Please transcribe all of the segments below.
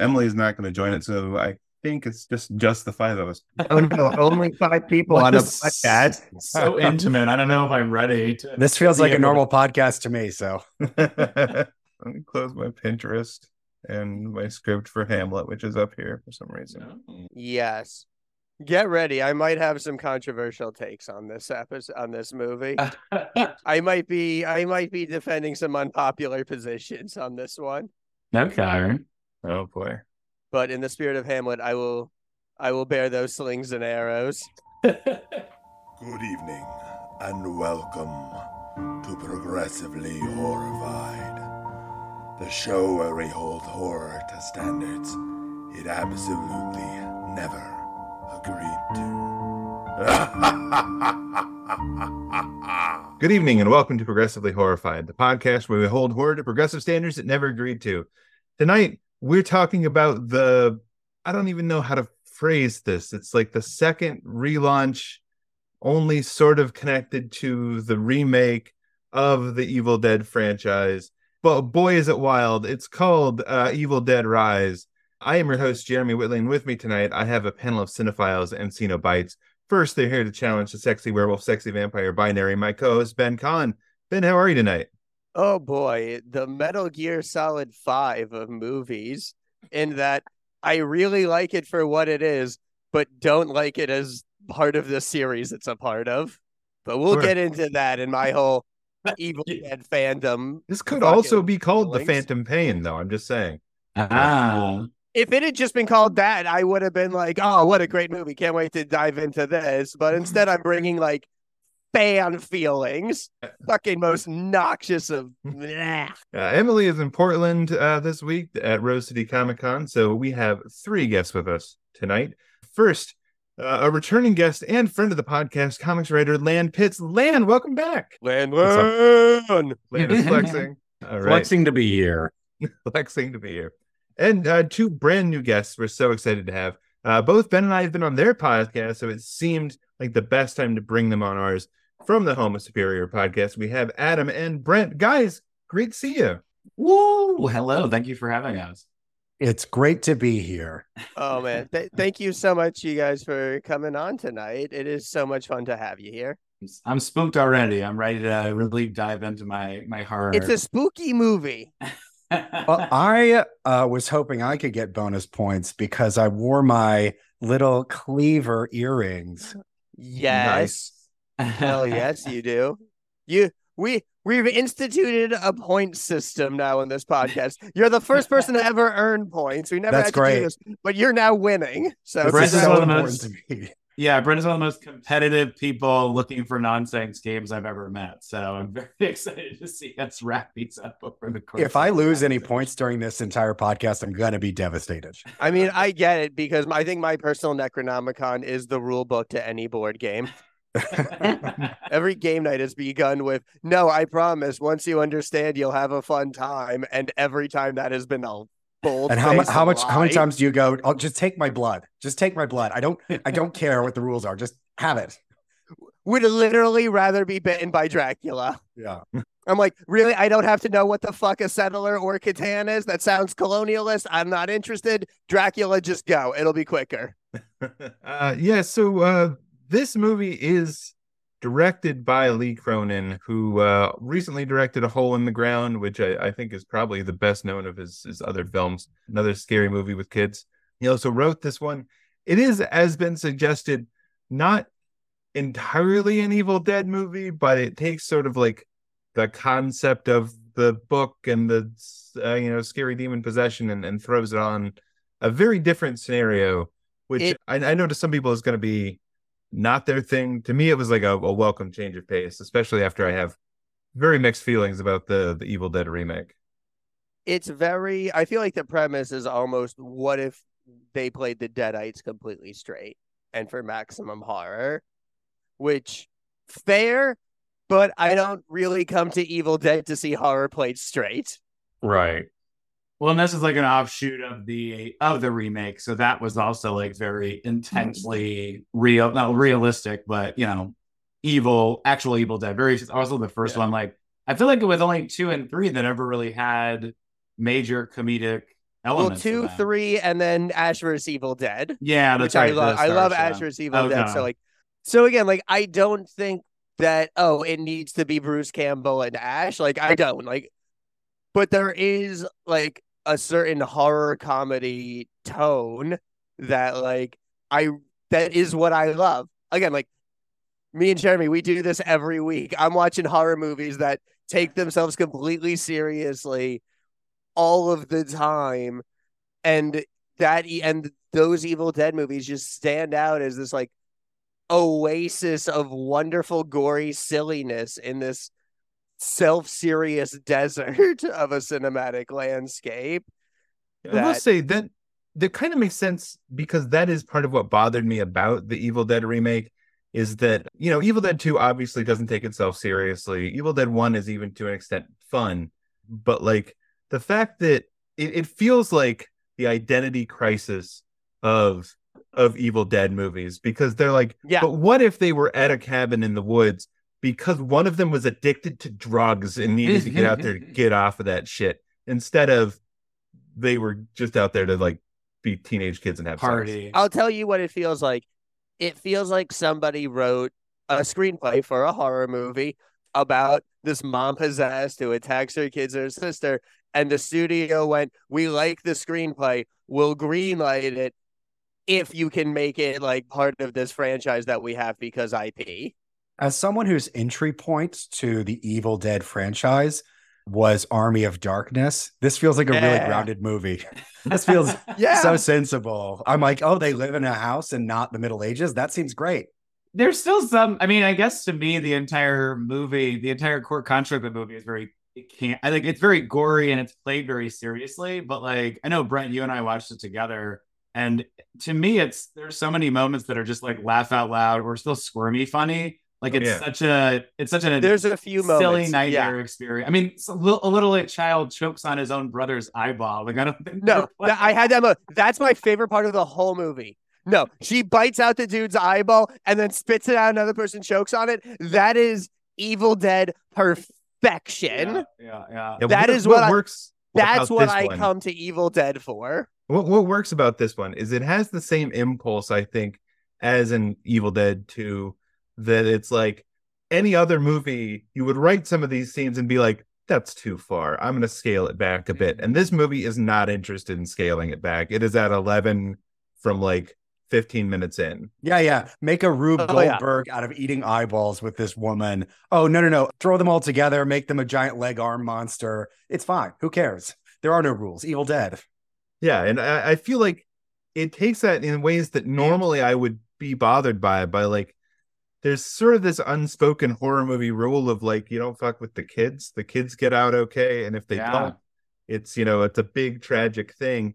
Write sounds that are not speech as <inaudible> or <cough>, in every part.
Emily's not going to join it, so I think it's just just the five of us. Oh no, only five people on a podcast. so intimate. I don't know if I'm ready. To This feels like a able to- normal podcast to me. So <laughs> Let me close my Pinterest and my script for Hamlet, which is up here for some reason. Yes. Get ready. I might have some controversial takes on this episode on this movie. <laughs> I might be I might be defending some unpopular positions on this one. okay. Oh boy. But in the spirit of Hamlet, I will I will bear those slings and arrows. <laughs> Good evening, and welcome to Progressively Horrified, the show where we hold horror to standards it absolutely never agreed to. <laughs> Good evening and welcome to Progressively Horrified, the podcast where we hold horror to progressive standards it never agreed to. Tonight, we're talking about the, I don't even know how to phrase this. It's like the second relaunch, only sort of connected to the remake of the Evil Dead franchise. But boy, is it wild. It's called uh, Evil Dead Rise. I am your host, Jeremy Whitley, and with me tonight, I have a panel of cinephiles and Cenobites. First, they're here to challenge the sexy werewolf, sexy vampire binary. My co-host Ben Kahn. Ben, how are you tonight? Oh boy, the Metal Gear Solid 5 of movies in that I really like it for what it is, but don't like it as part of the series it's a part of. But we'll Sure. get into that in my whole Evil Dead fandom. This could also be called the. Phantom Pain, though. I'm just saying. Ah. If it had just been called that, I would have been like, "Oh, what a great movie! Can't wait to dive into this." But instead, I'm bringing like fan feelings, fucking most noxious of. <laughs> Nah. Uh, Emily is in Portland uh, this week at Rose City Comic Con, so we have three guests with us tonight. First, uh, a returning guest and friend of the podcast, comics writer Lan Pitts. Lan, welcome back. Land, What's up? land. Lan is flexing. <laughs> All right, flexing to be here. <laughs> flexing to be here. And uh, two brand new guests we're so excited to have. Uh, both Ben and I have been on their podcast, so it seemed like the best time to bring them on ours from the Home of Superior podcast. We have Adam and Brent. Guys, great to see you. Woo! Hello. Thank you for having us. It's great to be here. Oh man, Th- thank you so much, you guys, for coming on tonight. It is so much fun to have you here. I'm spooked already. I'm ready to really dive into my my horror. It's a spooky movie. <laughs> Well, I uh, was hoping I could get bonus points because I wore my little cleaver earrings. Yes, hell <laughs> yes, you do. You we we've instituted a point system now in this podcast. You're the first <laughs> person to ever earn points. We never That's had to great. do this, but you're now winning. So Brent is is so one of the important most- to me. yeah, Brent is one of the most competitive people looking for nonsense games I've ever met. So I'm <laughs> very excited to see us wrap these up over the course. If I lose any points during this entire podcast, I'm gonna be devastated. I mean, I get it because I think my personal Necronomicon is the rule book to any board game. <laughs> <laughs> Every game night has begun with, no, I promise, once you understand, you'll have a fun time. And every time that has been a bold. And how much? How much? How many times do you go? I'll just take my blood. Just take my blood. I don't. I don't <laughs> care what the rules are. Just have it. Would literally rather be bitten by Dracula. Yeah. I'm like, really? I don't have to know what the fuck a settler or Catan is? That sounds colonialist. I'm not interested. Dracula, just go. It'll be quicker. uh, yeah, so uh, this movie is directed by Lee Cronin, who uh, recently directed A Hole in the Ground, which I, I think is probably the best known of his, his other films. Another scary movie with kids. He also wrote this one. It is, as been suggested, not entirely an Evil Dead movie, but it takes sort of like the concept of the book and the uh, you know scary demon possession and, and throws it on a very different scenario which It- I, I know to some people is going to be not their thing. To me, it was like a, a welcome change of pace, especially after I have very mixed feelings about the the Evil Dead remake. It's very, I feel like the premise is almost what if they played the Deadites completely straight and for maximum horror, which fair, but I don't really come to Evil Dead to see horror played straight. Right. Well, and this is like an offshoot of the of the remake, so that was also like very intensely real, not realistic, but you know, evil, actual Evil Dead. Very also the first Yeah. one. Like I feel like it was only two and three that ever really had major comedic well, elements. of two, three, and then Ash vs Evil Dead. Yeah, that's which I love. I love Ash vs Evil oh, Dead. Okay. So like, so again, like I don't think that oh, it needs to be Bruce Campbell and Ash. Like I don't like, but there is like a certain horror comedy tone that like I that is what I love. Again, like me and Jeremy, we do this every week. I'm watching horror movies that take themselves completely seriously all of the time and that and those evil dead movies just stand out as this like oasis of wonderful gory silliness in this self-serious <laughs> desert of a cinematic landscape I will say that that kind of makes sense because that is part of what bothered me about the Evil Dead remake is that you know Evil Dead 2 obviously doesn't take itself seriously. Evil Dead 1 is even to an extent fun, but like the fact that it, it feels like the identity crisis of of Evil Dead movies because they're like, Yeah. but what if they were at a cabin in the woods because one of them was addicted to drugs and needed to get out there to <laughs> get off of that shit instead of they were just out there to like be teenage kids and have sex. party. I'll tell you what it feels like. It feels like somebody wrote a screenplay for a horror movie about this mom possessed who attacks her kids or sister, and the studio went, "We like the screenplay. We'll greenlight it if you can make it like part of this franchise that we have because IP." As someone whose entry point to the Evil Dead franchise was Army of Darkness, this feels like a really grounded movie. <laughs> This feels Yeah, so sensible. I'm like, oh, they live in a house and not the Middle Ages. That seems great. There's still some. I mean, I guess to me, the entire movie, the entire core construct of the movie is very. It can't. I think it's very gory and it's played very seriously. But like, I know Brent, you and I watched it together, and to me, it's there's so many moments that are just like laugh out loud or still squirmy funny. Like Oh, it's yeah. such a it's such a there's a few silly moments. nightmare Yeah. experience. I mean, a little, a little like child chokes on his own brother's eyeball. Like I don't think No, <laughs> that- I had that. Mo- that's my favorite part of the whole movie. No, she bites out the dude's eyeball and then spits it out. Another person chokes on it. That is Evil Dead perfection. Yeah, yeah, yeah. Yeah, That what, is what I- works. That's what I one- come to Evil Dead for. What what works about this one is it has the same impulse, I think, as in Evil Dead 2, that it's like any other movie, you would write some of these scenes and be like, that's too far. I'm gonna scale it back a bit. Mm-hmm. And this movie is not interested in scaling it back. It is at 11 from like 15 minutes in. Yeah, yeah. Make a Rube Oh, yeah. Goldberg out of eating eyeballs with this woman. Oh, no, no, no. Throw them all together, make them a giant leg arm monster. It's fine. Who cares? There are no rules. Evil Dead. Yeah, and I, I feel like it takes that in ways that normally I would be bothered by. By like, there's sort of this unspoken horror movie rule of like, you don't fuck with the kids. The kids get out okay, and if they Yeah. don't, it's you know, it's a big tragic thing.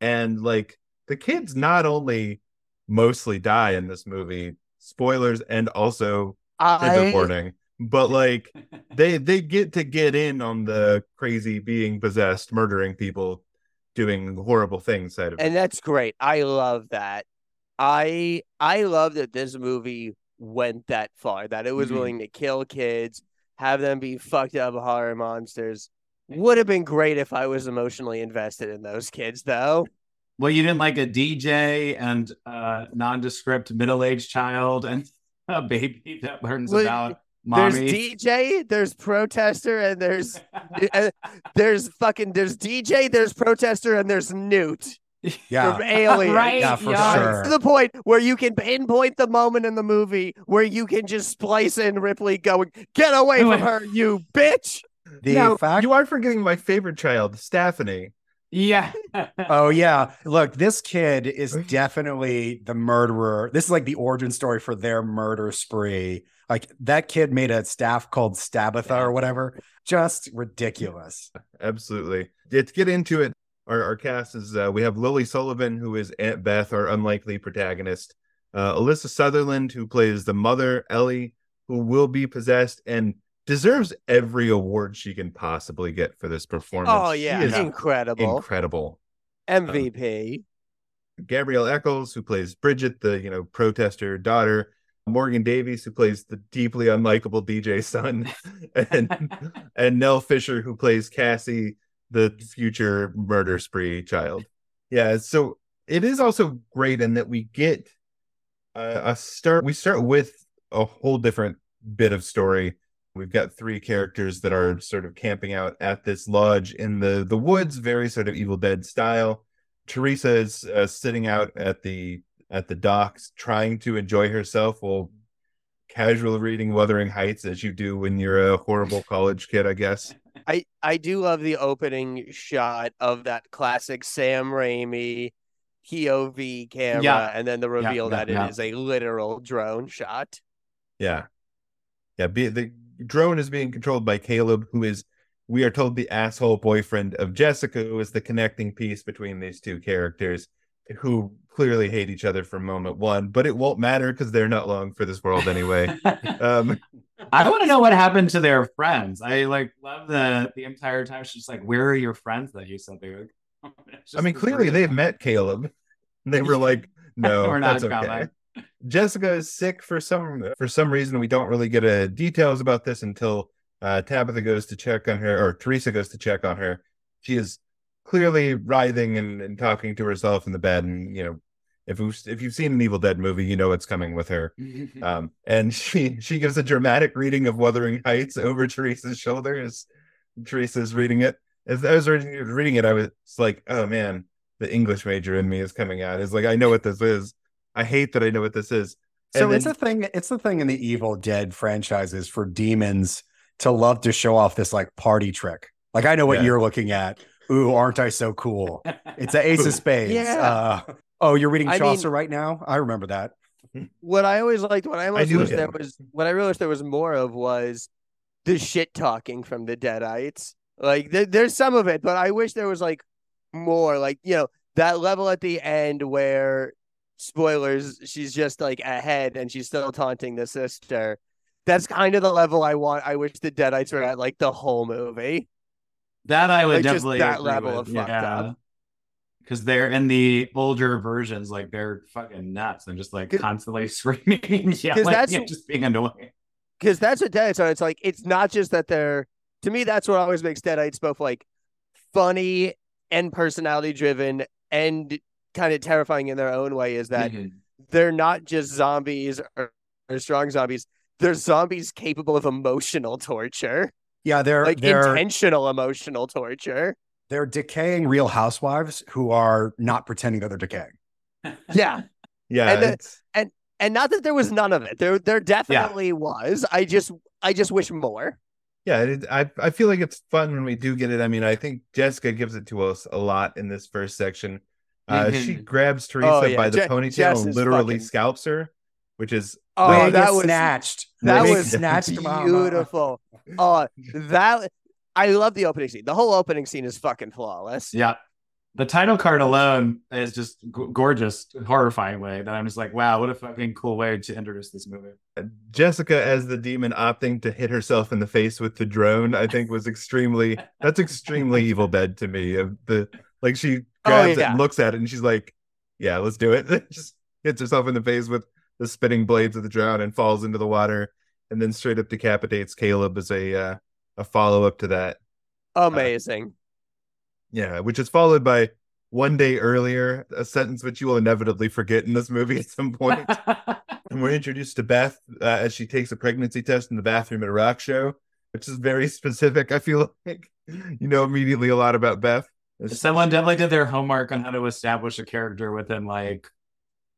And like, the kids not only mostly die in this movie, spoilers, and also I warning, but like <laughs> they they get to get in on the crazy being possessed, murdering people, doing horrible things side of it. and that's great. I love that. I I love that this movie went that far. That it was Mhm. willing to kill kids, have them be fucked up horror monsters. Would have been great if I was emotionally invested in those kids, though. Well, you didn't like a DJ and a nondescript middle-aged child and <laughs> a baby that learns Well, about mommy. There's. DJ, there's protester, and there's uh, <laughs> there's fucking there's DJ, there's protester, and there's Newt <laughs> Yeah. from Alien. Right, Yeah, for yeah. sure. To the point where you can pinpoint the moment in the movie where you can just splice in Ripley going, "Get away from her, <laughs> you bitch!" The Now, fact you are forgetting my favorite child, Staphany. yeah. <laughs> Oh yeah. Look, this kid is definitely the murderer. This is like the origin story for their murder spree. Like that kid made a staff called Stabatha or whatever. Just ridiculous. Absolutely. Let's get into it. Our, our cast is uh, we have Lily Sullivan, who is Aunt Beth, our unlikely protagonist. Uh, Alyssa Sutherland, who plays the mother, Ellie, who will be possessed and deserves every award she can possibly get for this performance. Oh yeah, incredible incredible. MVP. Gabrielle Echols, who plays Bridget, the you know protester daughter, Morgan Davies, who plays the deeply unlikable DJ son, <laughs> and and Nell Fisher, who plays Kassie, the future murder spree child. Yeah, so it is also great in that we get uh, a start. We start with a whole different bit of story. We've got three characters that are sort of camping out at this lodge in the the woods, very sort of Evil Dead style. Teresa is uh, sitting out at the at the docks, trying to enjoy herself while casual reading Wuthering Heights, as you do when you're a horrible college kid, I guess. <laughs> I I do love the opening shot of that classic Sam Raimi POV camera, Yeah. and then the reveal yeah, that yeah. it is a literal drone shot. Yeah, yeah. Be, the drone is being controlled by Caleb, who is, we are told, the asshole boyfriend of Jessica, who is the connecting piece between these two characters, who clearly hate each other from moment one. But it won't matter because they're not long for this world anyway. <laughs> um, I want to know what happened to their friends. I like love the the entire time. She's like, "Where are your friends that you said they were?" <laughs> I mean, clearly they've met Caleb. They were like, <laughs> "No, We're not that's okay." coming. Jessica is sick for some for some reason. We don't really get a details about this until uh, Tabitha goes to check on her, or Teresa goes to check on her. She is clearly writhing and, and talking to herself in the bed, and you know, if you if you've seen an Evil Dead movie, you know what's coming with her. <laughs> Um, and <laughs> she she gives a dramatic reading of Wuthering Heights over Teresa's shoulder as Teresa's reading it. As I was reading, reading it, I was like, "Oh man, the English major in me is coming out." It's like I know what this is. I hate that I know what this is. So And it's then- a thing. It's the thing in the Evil Dead franchises for demons to love to show off this like party trick. Like I know what Yeah. you're looking at. Ooh, aren't I so cool? It's an ace of <laughs> spades. Yeah. Uh, oh, you're reading I mean- Chaucer right now. I remember that. Mm-hmm. What I always liked, what I almost knew wish there was, what I realized there was more of was the shit talking from the Deadites. Like there, there's some of it, but I wish there was like more. Like you know that level at the end where spoilers, she's just like ahead and she's still taunting the sister. That's kind of the level I want. I wish the Deadites were at like the whole movie. That I would Like, just definitely that agree level with. of fucked yeah. up. Because they're in the older versions, like they're fucking nuts and just like constantly <laughs> screaming and <laughs> yelling that's- and just being annoying. because that's what Deadites are. It's like it's not just that they're. To me, that's what always makes Deadites both like funny and personality driven and kind of terrifying in their own way. Is that Mhm. they're not just zombies or, or strong zombies. They're zombies capable of emotional torture, Yeah, they're like they're intentional emotional torture. They're decaying real housewives who are not pretending that they're decaying. <laughs> Yeah, yeah, And the- it's- and not that there was none of it. There, there definitely was. I just, I just wish more. yeah. It, I I feel like it's fun when we do get it. I mean, I think Jessica gives it to us a lot in this first section. Uh, She Mhm. grabs Teresa Oh, yeah. by the Je- ponytail Jess and literally fucking- scalps her, which is Oh, that was snatched. that was snatched. <laughs> beautiful. Oh, <laughs> that I love the opening scene. The whole opening scene is fucking flawless. Yeah. The title card alone is just g- gorgeous, horrifying way that I'm just like, wow, what a fucking cool way to introduce this movie. Jessica as the demon opting to hit herself in the face with the drone. I think was extremely <laughs> that's extremely Evil Dead to me. Of the like she Oh, grabs it and looks at it and she's like, "Yeah, let's do it." <laughs> Just hits herself in the face with the spitting blades of the drone and falls into the water, and then straight up decapitates Caleb as a uh, a follow up to that. Amazing. Yeah, which is followed by one day earlier, a sentence which you will inevitably forget in this movie at some point. <laughs> and we're introduced to Beth uh, as she takes a pregnancy test in the bathroom at a rock show, which is very specific. I feel like you know immediately a lot about Beth. Someone definitely did their homework on how to establish a character within like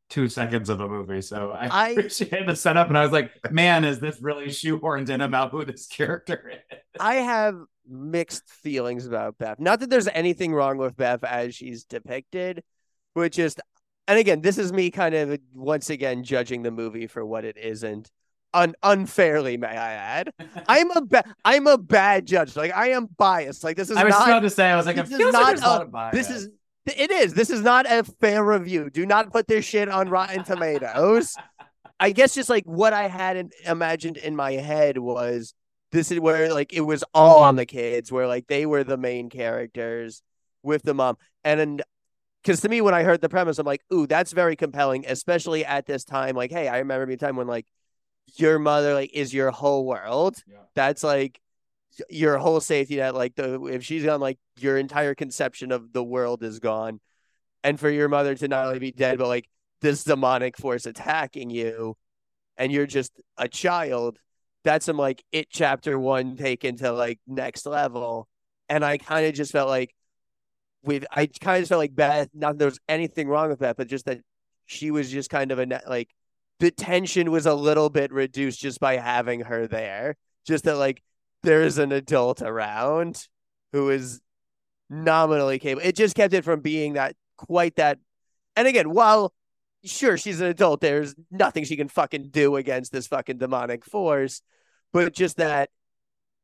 two seconds of a movie. So I, <laughs> I- appreciate the setup. And I was like, man, is this really shoehorned in about who this character is? I have mixed feelings about Beth. Not that there's anything wrong with Beth as she's depicted, but just, and again, this is me kind of once again judging the movie for what it isn't. Un- unfairly, may I add. <laughs> I'm a ba- I'm a bad judge. Like I am biased. Like this is I was not. about to say, I was like, this is feels like not a lot of bias. this is it is. This is not a fair review. Do not put this shit on Rotten Tomatoes. I guess just like what I had in, imagined in my head was this is where like it was all on the kids, where like they were the main characters with the mom. And because to me, when I heard the premise, I'm like, ooh, that's very compelling, especially at this time. Like, hey, I remember a time when like your mother like is your whole world. Yeah. That's like your whole safety net, like the if she's gone, like your entire conception of the world is gone, and for your mother to not only be dead, but like this demonic force attacking you, and you're just a child. That's some like it chapter one taken to like next level, and I kind of just felt like with I kind of felt like Beth. Not that there was anything wrong with that but just that she was just kind of a like the tension was a little bit reduced just by having her there. Just that like there's an adult around who is nominally capable. It just kept it from being that quite that. And again, while sure she's an adult, there's nothing she can fucking do against this fucking demonic force, but just that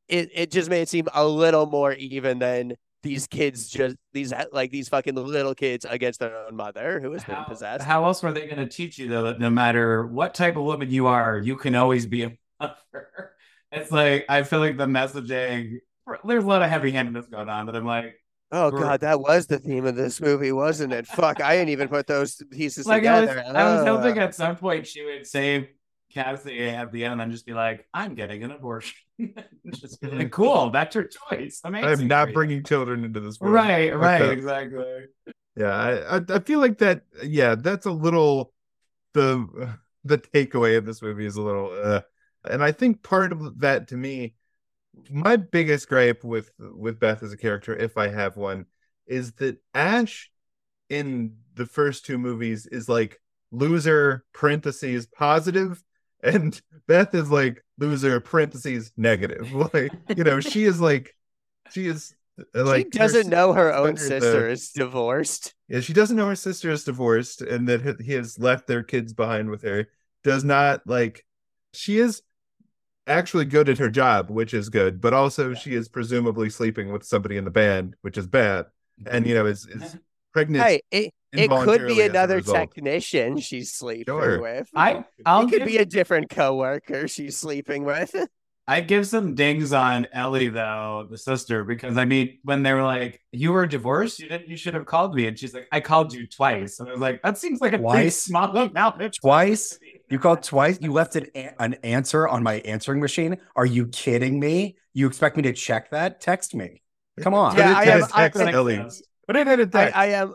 it it just made it seem a little more even than these kids just these like these fucking little kids against their own mother who has been How, possessed. how else were they going to teach you though that no matter what type of woman you are, you can always be a mother? It's like I feel like the messaging. There's a lot of heavy-handedness going on, but I'm like, Oh god, that was the theme of this movie, wasn't it? Fuck, I didn't even put those pieces like I was, together. I was hoping at some point she would save Kassie at the end and just be like, "I'm getting an abortion." <laughs> just be like, cool, <laughs> that's your choice. Amazing. I'm not bringing children into this world. Right, Fuck right, that. exactly. Yeah, I, I I feel like that. Yeah, that's a little the the takeaway of this movie is a little, uh, and I think part of that to me, my biggest gripe with with Beth as a character, if I have one, is that Ash in the first two movies is like loser parentheses positive, and <laughs> Beth is like loser parentheses negative. <laughs> Like you know, she is like she is. uh, Like she doesn't her- know her own the- sister is divorced. yeah, she doesn't know her sister is divorced and that he has left their kids behind with her. Does not like she is actually good at her job, which is good, but also she is presumably sleeping with somebody in the band, which is bad. And mm-hmm. you know, is is <laughs> pregnant. Hey, it, it could be another technician she's sleeping Sure. with. I I'll it could give, be a different coworker she's sleeping with. <laughs> I give some dings on Ellie though, the sister, because I mean, when they were like, "You were divorced, you didn't, you should have called me," and she's like, "I called you twice," and I was like, "That seems like a pretty Twice? small amount." of Twice? <laughs> You called twice. You left an, a- an answer on my answering machine. Are you kidding me? You expect me to check that? Text me. Come on. Yeah, I in am- a I- text, I- Ellie. Put it in a I, text. I am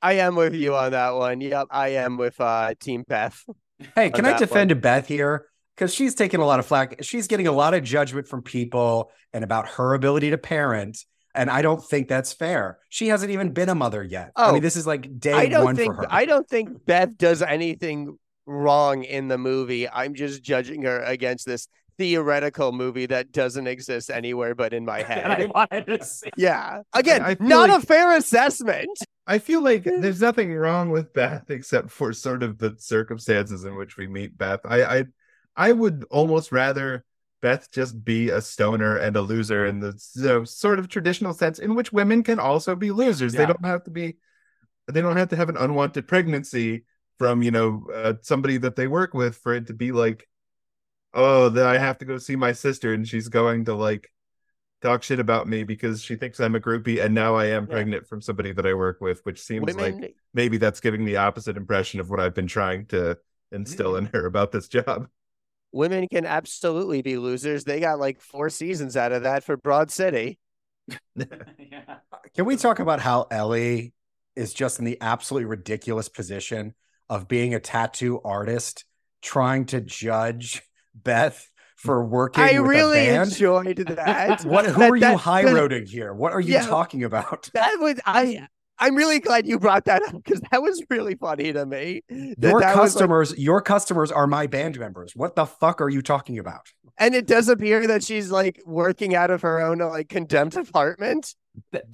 I am with you on that one. Yep, I am with uh Team Beth. Hey, can I that defend Beth here? Because she's taking a lot of flack. She's getting a lot of judgment from people and about her ability to parent. And I don't think that's fair. She hasn't even been a mother yet. I Oh, mean, this is like day I don't one think for her. I don't think Beth does anything wrong in the movie. I'm just judging her against this theoretical movie that doesn't exist anywhere but in my <laughs> And I head. wanted to say, yeah. Again, I not like- a fair assessment. I feel like there's nothing wrong with Beth except for sort of the circumstances in which we meet Beth. I I, I would almost rather Beth just be a stoner and a loser in the you know, sort of traditional sense in which women can also be losers. They don't have to be they don't have to have an unwanted pregnancy from, you know, uh, somebody that they work with for it to be like oh, that I have to go see my sister and she's going to like talk shit about me because she thinks I'm a groupie and now I am Yeah. pregnant from somebody that I work with, which seems like maybe that's giving the opposite impression of what I've been trying to instill in her about this job. Women can absolutely be losers. They got like four seasons out of that for Broad City. <laughs> yeah. Can we talk about how Ellie is just in the absolutely ridiculous position of being a tattoo artist trying to judge Beth for working I with really a band? enjoyed that. <laughs> What who That- are you high roading here? What are you Yeah. talking about? That was I. I'm really glad you brought that up because that was really funny to me. That Your that was, like- customers, your customers are my band members. What the fuck are you talking about? and it does appear that she's like working out of her own like condemned apartment.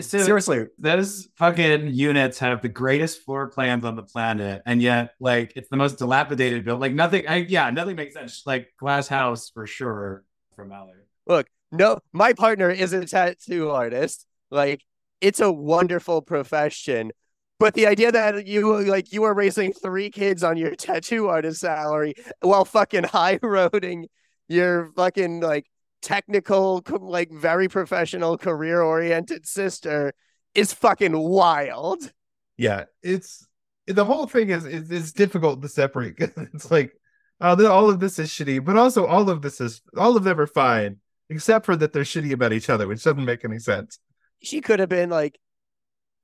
So Seriously, those fucking units have the greatest floor plans on the planet, and yet like it's the most dilapidated build. Like nothing, I, yeah, nothing makes sense. Like glass house for sure from Ellie. Look, no, my partner is a tattoo artist. Like it's a wonderful profession. But the idea that you like you are raising three kids on your <laughs> tattoo artist salary while fucking high roading your fucking like technical, like very professional, career oriented sister is fucking wild. Yeah, it's the whole thing is is, is difficult to separate. <laughs> it's like uh, the- all of this is shitty, but also all of this is all of them are fine except for that they're shitty about each other, which doesn't make any sense. She could have been like,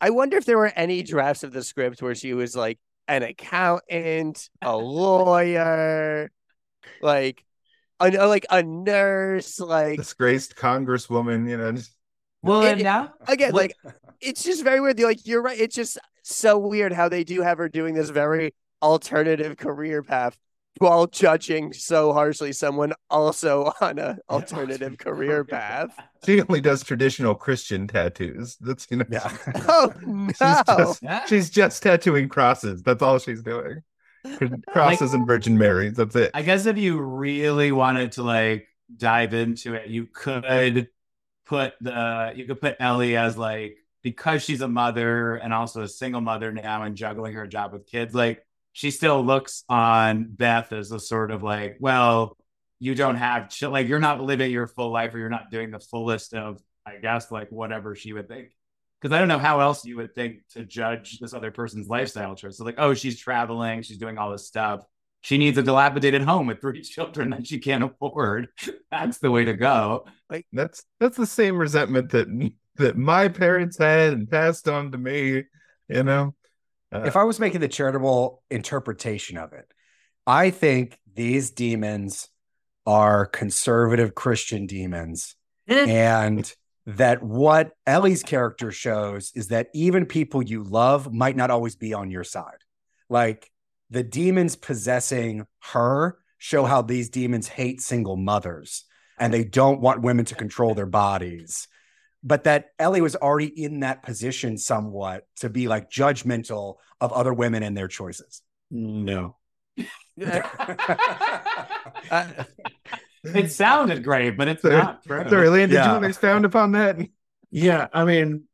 I wonder if there were any drafts of the script where she was like an accountant, a lawyer, like a, uh, like a nurse, like Disgraced congresswoman, you know. just- Well, It- and now again, Well- like it's just very weird. Like you're right. It's just so weird how they do have her doing this very alternative career path while judging so harshly someone also <laughs> on a alternative <laughs> oh, career path. She only does traditional Christian tattoos. That's you know. Yeah. <laughs> Oh She's no! just she's just tattooing crosses. That's all she's doing. Crosses and Virgin Marys. That's it. I guess if you really wanted to like dive into it, you could put the you could put Ellie as like because she's a mother and also a single mother now and juggling her job with kids, like she still looks on Beth as a sort of like, well, you don't have ch- like you're not living your full life or you're not doing the fullest of, I guess, like whatever she would think. Because I don't know how else you would think to judge this other person's lifestyle choice. So like, oh, she's traveling, she's doing all this stuff she needs a dilapidated home with three <laughs> children that she can't afford. <laughs> That's the way to go. Like that's that's the same resentment that that my parents had and passed on to me. You know. Uh, if I was making the charitable interpretation of it, I think these demons are conservative Christian demons. and that what Ellie's character shows is that even people you love might not always be on your side. Like the demons possessing her show how these demons hate single mothers and they don't want women to control their bodies. But that Ellie was already in that position somewhat to be like judgmental of other women and their choices. No. <laughs> It sounded great, but it's Sorry. not true. Sorry, Lan, did Yeah. you want to expound upon that? Yeah, I mean,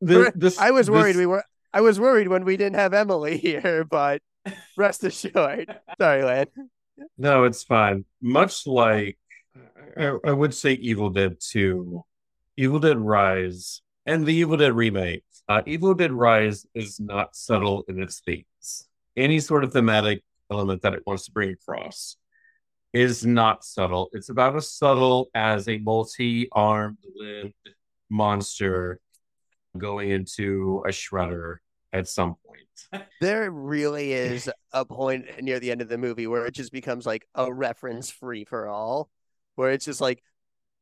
the, this, I was worried this- we were. I was worried when we didn't have Emily <laughs> here, but rest assured. Sorry, Lan. No, it's fine. Much like I, I would say Evil Dead 2, Evil Dead Rise, and the Evil Dead remake. Uh, Evil Dead Rise is not subtle in its themes. Any sort of thematic element that it wants to bring across is not subtle. It's about as subtle as a multi-armed limbed monster going into a shredder at some point. <laughs> There really is a point near the end of the movie where it just becomes like a reference free for all, where it's just like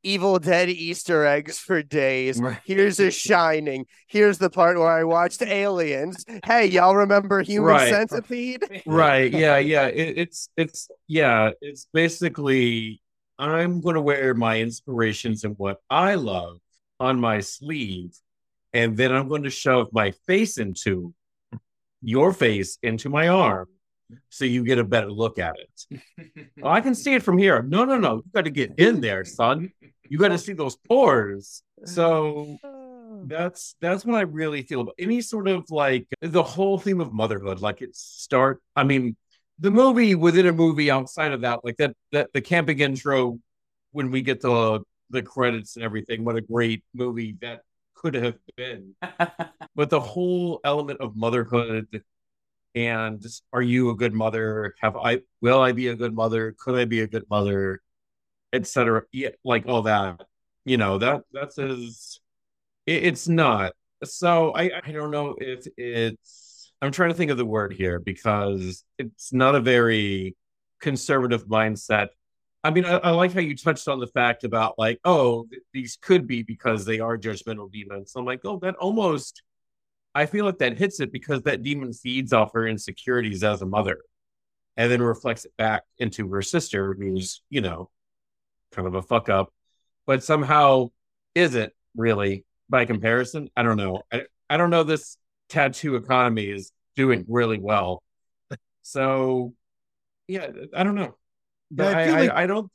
Evil Dead Easter eggs for days. Right. Here's a Shining. Here's the part where I watched Aliens. Hey, y'all remember Human Right. Centipede? <laughs> right yeah yeah it, it's it's yeah it's basically i'm going to wear my inspirations and what i love on my sleeve and then i'm going to shove my face into your face into my arm so you get a better look at it <laughs> oh, i can see it from here no no no you got to get in there son you got to see those pores so oh. that's that's what I really feel about any sort of like the whole theme of motherhood. Like it start. I mean, the movie within a movie outside of that, like that that the camping intro when we get the the credits and everything. What a great movie that could have been. <laughs> but the whole element of motherhood and are you a good mother? Have I will I be a good mother? Could I be a good mother? Etc. Yeah, like all that. You know that that's as it, it's not. So I I don't know if it's. I'm trying to think of the word here because it's not a very conservative mindset. I mean, I, I like how you touched on the fact about like, oh, these could be because they are judgmental demons. I'm like, oh, that almost. I feel like that hits it because that demon feeds off her insecurities as a mother, and then reflects it back into her sister, who's you know, kind of a fuck up, but somehow isn't really by comparison. I don't know. I, I don't know. This tattoo economy is doing really well. So, yeah, I don't know. But I I, feel I, I don't.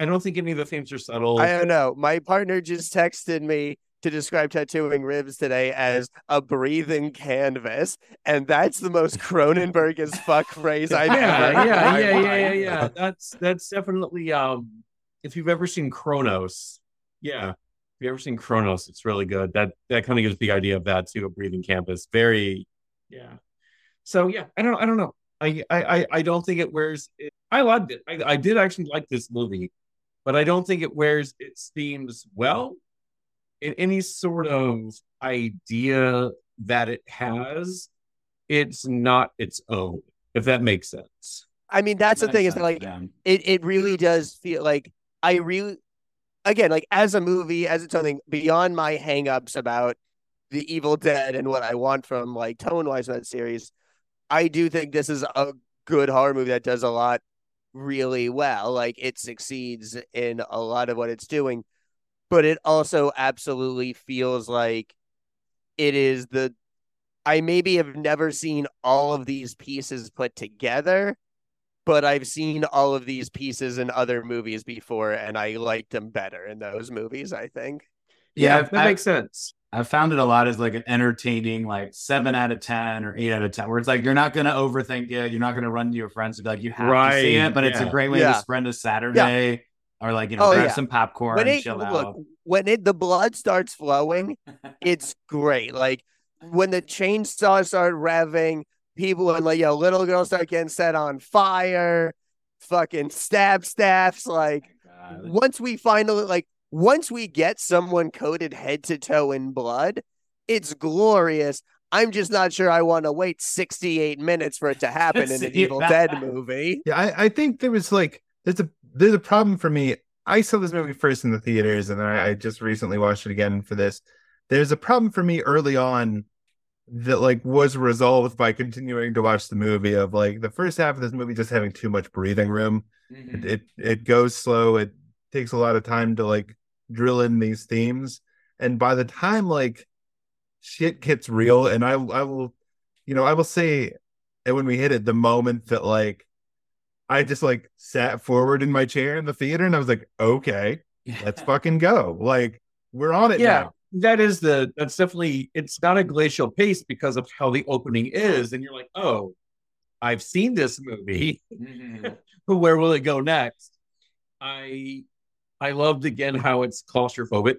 I don't think any of the themes are subtle. I don't know. My partner just texted me to describe tattooing ribs today as a breathing canvas, and that's the most Cronenberg as fuck <laughs> phrase I've yeah, ever. heard yeah, yeah, yeah, yeah, yeah. That's that's definitely. Um, if you've ever seen Cronos, yeah, if you've ever seen Cronos, it's really good. That that kind of gives the idea of that too. A breathing canvas, very, yeah. So yeah, I don't, I don't know. I, I, I- I don't think it wears. It, I loved it. I, I did actually like this movie. but I don't think it wears its themes well. In any sort of idea that it has, it's not its own, if that makes sense. I mean, that's the That thing makes is like sense, it it really does feel like I really again like as a movie as it's something beyond my hangups about the Evil Dead and what I want from like tone wise in that series. I do think this is a good horror movie that does a lot really well. Like it succeeds in a lot of what it's doing, but it also absolutely feels like it is the I maybe have never seen all of these pieces put together, but I've seen all of these pieces in other movies before, and I liked them better in those movies. I think. Yeah, that I- makes sense. I've found it a lot as like an entertaining, like seven out of ten or eight out of ten, where it's like you're not gonna overthink it. You're not gonna run to your friends and be like, you have to see Right, it, but it's a great way Yeah. to spend a Saturday or like you know Oh, grab yeah. some popcorn, When it chill look out. when it the blood starts flowing, <laughs> it's great. Like when the chainsaws start revving, people and like yo, little girls start getting set on fire, fucking stab staffs. Like oh God. once we finally like once we get someone coated head to toe in blood, it's glorious. I'm just not sure I want to wait 68 minutes for it to happen in <laughs> an Evil. Dead movie. Yeah, I, I think there was like there's a there's a problem for me. I saw this movie first in the theaters, and then I, I just recently watched it again for this. There's a problem for me early on that like was resolved by continuing to watch the movie of like the first half of this movie just having too much breathing room. It, it it goes slow. It takes a lot of time to like drill in these themes, and by the time like shit gets real, and I I will, you know, I will say, and when we hit it, the moment that like I just like sat forward in my chair in the theater, and I was like, okay, let's fucking go. Like we're on it Yeah, now. that is the that's definitely it's not a glacial pace because of how the opening is, and you're like, oh, I've seen this movie. Mm-hmm. <laughs> but where will it go next? I I loved again how it's claustrophobic.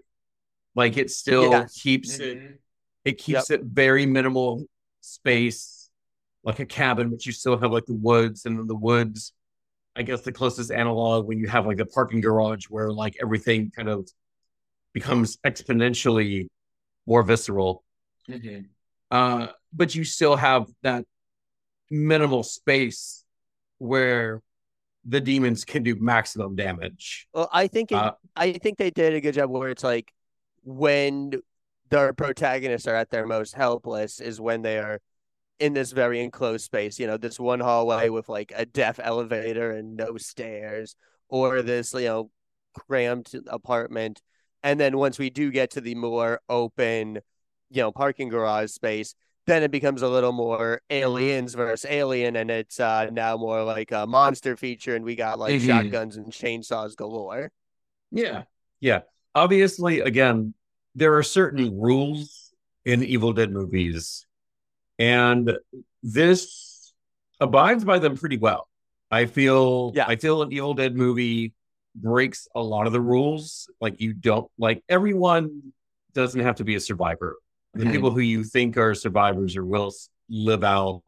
Like it still Yes. keeps it mm-hmm. it keeps it very minimal space, like a cabin, but you still have like the woods and then the woods. I guess the closest analog when you have like the parking garage where like everything kind of becomes exponentially more visceral. Uh, but you still have that minimal space where the demons can do maximum damage. Well, I think it, Uh, I think they did a good job where it's like when the protagonists are at their most helpless is when they are in this very enclosed space. You know, this one hallway with like a deaf elevator and no stairs, or this you know cramped apartment. And then once we do get to the more open, you know, parking garage space, then it becomes a little more aliens versus alien, and it's uh, now more like a monster feature, and we got like Mhm. shotguns and chainsaws galore. Yeah. Yeah. Obviously, again, there are certain rules in Evil Dead movies, and this abides by them pretty well. I feel Yeah. I feel an Evil Dead movie breaks a lot of the rules. Like you don't like everyone doesn't have to be a survivor. The Mhm. people who you think are survivors or will live out,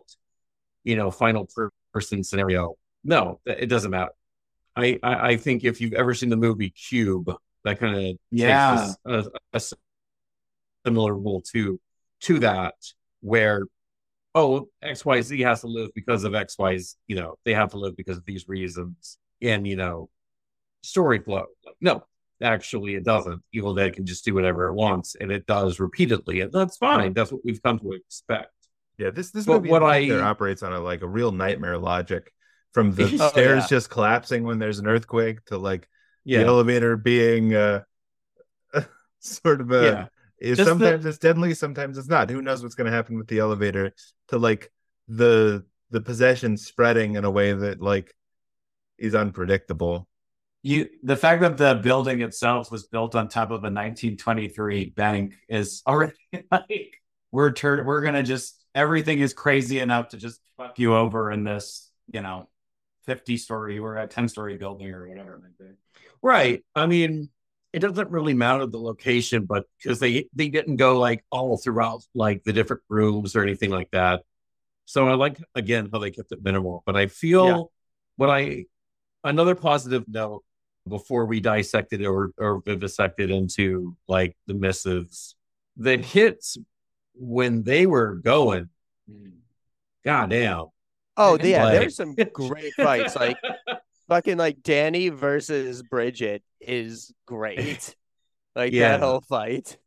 you know, final per- person scenario. No, it doesn't matter. I, I I think if you've ever seen the movie Cube, that kind of Yeah. takes a, a- a similar rule to to that, where oh X Y Z has to live because of X Y Z, you know, they have to live because of these reasons, and you know, story flow. Like, no, actually, it doesn't. Evil Dead can just do whatever it wants, and it does repeatedly, and that's fine. That's what we've come to expect. Yeah, this this But movie what I think I- there operates on a like a real nightmare logic from the <laughs> Oh, stairs yeah. just collapsing when there's an earthquake to like Yeah, the elevator being uh <laughs> sort of a yeah. Is Just the- sometimes it's deadly, sometimes it's not. Who knows what's going to happen with the elevator? To like the the possession spreading in a way that like is unpredictable. You the fact that the building itself was built on top of a 1923 bank is already <laughs> like we're turn we're gonna just everything is crazy enough to just fuck you over in this you know 50 story or a 10 story building or whatever it might be. Right. I mean, it doesn't really matter the location, but because they they didn't go like all throughout like the different rooms or anything like that. So I like again how they kept it minimal. But I feel Yeah. what I another positive note before we dissected or, or vivisected into like the misses. The hits when they were going, hmm. goddamn. Oh yeah, Like- there's some great fights. Like <laughs> fucking like Danny versus Bridget is great. <laughs> Like Yeah. that whole fight.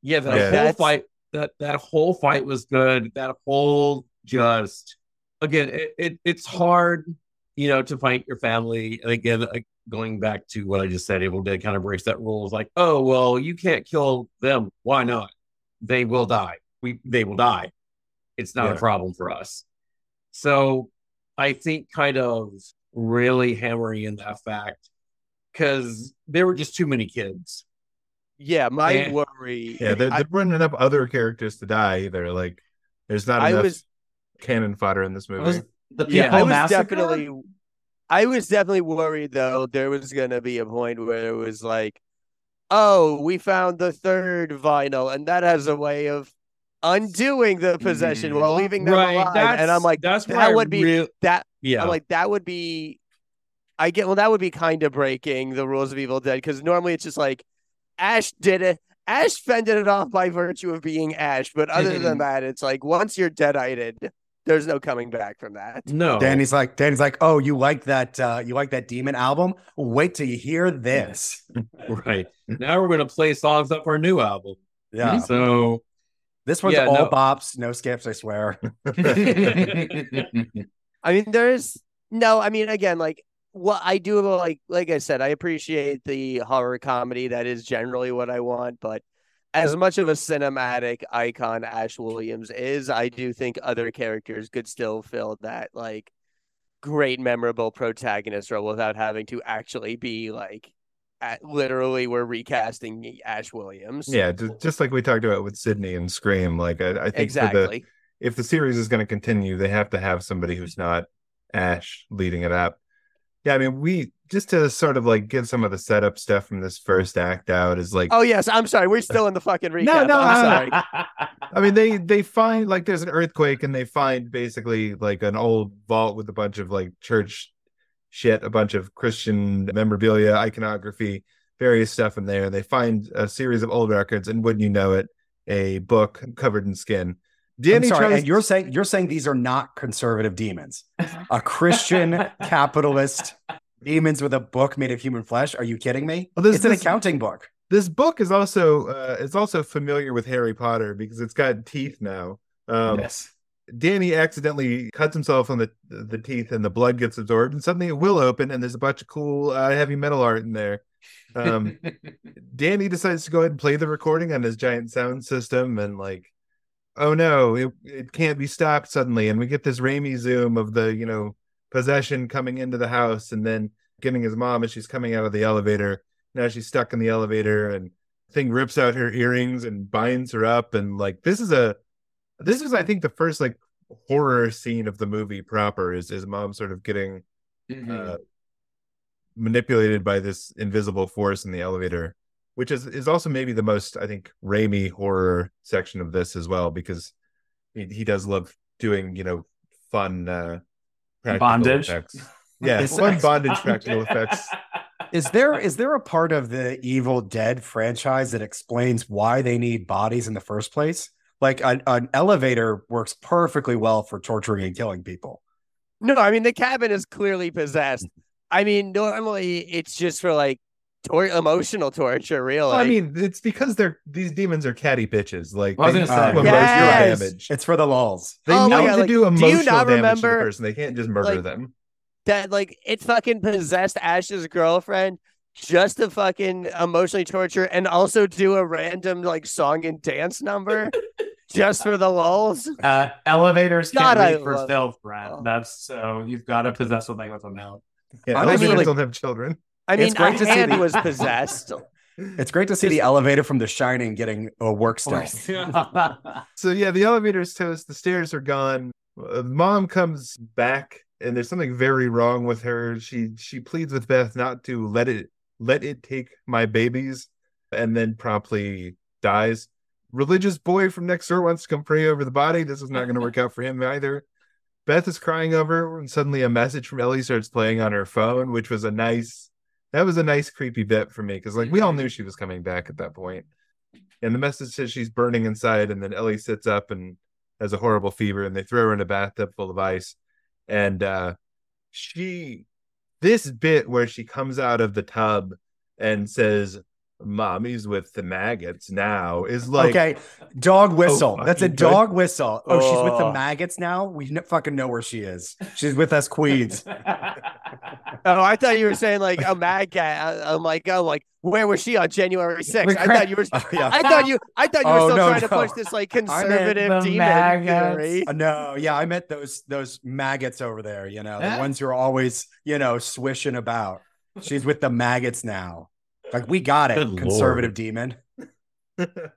Yeah, that Yeah. whole That's- fight that that whole fight was good. That whole just again, it, it it's hard, you know, to fight your family. And again, like, going back to what I just said, Evil Dead kind of breaks that rule. It's like, oh well, you can't kill them. Why not? They will die. We they will die. It's not Yeah. a problem for us. So I think kind of really hammering in that fact because there were just too many kids. Yeah, my And- worry. Yeah, they're, I, they're bringing up other characters to die either. Like, there's not I enough was cannon fodder in this movie. Was the people yeah, I was massacred? definitely I was definitely worried though there was gonna be a point where it was like, oh, we found the third vinyl, and that has a way of undoing the possession Mhm. while leaving them alive. And I'm like, that's that where I would be- real- that yeah. I'm like, that would be I get well, that would be kind of breaking the rules of Evil Dead because normally it's just like Ash did it. Ash fended it off by virtue of being Ash, but other than that, it's like once you're deadited, there's no coming back from that. no, Danny's like, Danny's like, oh, you like that? Uh, you like that demon album? Wait till you hear this. <laughs> right now we're gonna play songs off our new album. Yeah, So this one's Yeah, all no. bops, no skips. I swear. <laughs> <laughs> I mean, there's no. I mean, again, like what I do like, like I said, I appreciate the horror comedy. That is generally what I want, but as much of a cinematic icon Ash Williams is, I do think other characters could still fill that like great memorable protagonist role without having to actually be like at, literally we're recasting Ash Williams. yeah, just, just like we talked about with Sydney and Scream. Like, I, I think for the exactly. If the series is going to continue, they have to have somebody who's mm-hmm. not Ash leading it up. Yeah, I mean, we just to sort of like get some of the setup stuff from this first act out is like, Oh yes, I'm sorry. We're still in the fucking <laughs> recap. No, no, I'm sorry. <laughs> I mean, they they find like there's an earthquake and they find basically like an old vault with a bunch of like church shit, a bunch of Christian memorabilia, iconography, various stuff in there. They find a series of old records, and wouldn't you know it, a book covered in skin. Danny sorry, and you're saying you're saying these are not conservative demons. A Christian <laughs> capitalist demons with a book made of human flesh. Are you kidding me? Well, this- it's an this- accounting book. this book is also uh, is also familiar with Harry Potter because it's got teeth now. Um, yes. Danny accidentally cuts himself on the the teeth, and the blood gets absorbed, and suddenly it will open, and there's a bunch of cool uh, heavy metal art in there. Um, <laughs> Danny decides to go ahead and play the recording on his giant sound system, and like, oh no, it it can't be stopped suddenly, and we get this Raimi zoom of the you know possession coming into the house, and then getting his mom as she's coming out of the elevator. Now she's stuck in the elevator, and thing rips out her earrings and binds her up, and like this is a this is I think the first like horror scene of the movie proper is his mom sort of getting Mhm. uh, manipulated by this invisible force in the elevator, which is is also maybe the most I think Raimi horror section of this as well because he, he does love doing you know fun uh, Bondage? effects. <laughs> Yeah, Is- fun bondage practical effects. Is there is there a part of the Evil Dead franchise that explains why they need bodies in the first place? Like an, an elevator works perfectly well for torturing and killing people. No, I mean the cabin is clearly possessed. I mean, normally it's just for like tor- emotional torture, really. Well, I mean, it's because they're these demons are catty bitches. Like I was gonna say. Yes! damage. It's for the lulls. They Oh my need God, to like, do do emotional you not damage to the person. They can't just murder like, them. that like it fucking possessed Ash's girlfriend just to fucking emotionally torture and also do a random like song and dance number <laughs> just for the lulls. Uh, elevators God, can't I wait for love- stealth, Brad. Oh. That's so you've got to possess something with them now. Yeah, I mean, elevators like- don't have children. I mean, It's great a to see hand the- was possessed. It's great to see the elevator from The Shining getting a work still. <laughs> So yeah, the elevator's toast. The stairs are gone. Uh, Mom comes back, and there's something very wrong with her. She she pleads with Beth not to let it let it take my babies, and then promptly dies. Religious boy from next door wants to come pray over the body. This is not going to work out for him either. Beth is crying over, her, and suddenly a message from Ellie starts playing on her phone, which was a nice that was a nice creepy bit for me because like we all knew she was coming back at that point. And the message says she's burning inside, and then Ellie sits up and has a horrible fever, and they throw her in a bathtub full of ice. And uh she this bit where she comes out of the tub and says, Mommy's with the maggots now is like okay, dog whistle. That's a fucking good. dog whistle. Oh, she's with the Oh. maggots now. We kn- fucking know where she is. She's with us queens. <laughs> Oh, I thought you were saying like a maggot. I- I'm like, oh, like where was she on January 6th? I thought you were. Oh, <laughs> yeah. I thought you. I thought you were Oh, still no, trying to push this like conservative the demon maggots. theory. Uh, no, yeah, I meant those those maggots over there. You know, the ones who are always you know swishing about. She's with the maggots now. Like we got it, Good conservative Lord. demon. <laughs>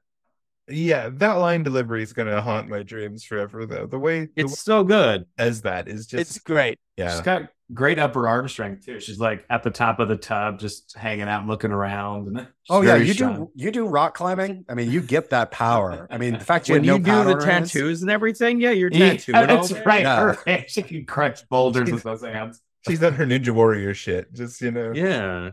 yeah, that line delivery is gonna haunt my dreams forever though. The way the It's so good. as that is just It's great. She's yeah. got great upper arm strength too. She's like at the top of the tub, just hanging out, and looking around. And Oh yeah, you strong. do you do rock climbing. I mean, you get that power. I mean, the fact you When have you no do powder the in it- tattoos and everything, yeah, you're Yeah, tattooing. that's day. right. Yeah. Her <laughs> hand- she can crunch boulders with those hands. She's done her Ninja Warrior shit. Just you know. Yeah.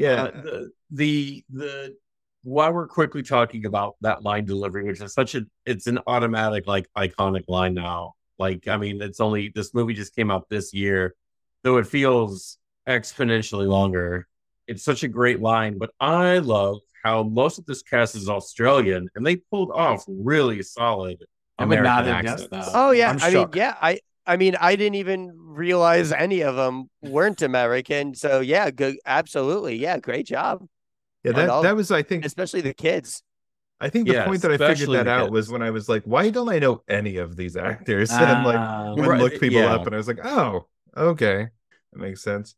Yeah. Uh, the, the the while we're quickly talking about that line delivery, which is such a it's an automatic like iconic line now. Like I mean, it's only this movie just came out this year, though it feels exponentially longer. It's such a great line, but I love how most of this cast is Australian and they pulled off really solid I would American not have guessed accents. that. Oh yeah, I'm I mean, yeah, I. I mean, I didn't even realize any of them weren't American. So yeah, good, absolutely, yeah, great job, Yeah, that, all- that was I think especially the kids. I think the Yeah, point that I figured that out kids. was when I was like, why don't I know any of these actors? <laughs> And I'm like Ah. went and Right, looked people yeah. up and I was like, oh, okay. That makes sense.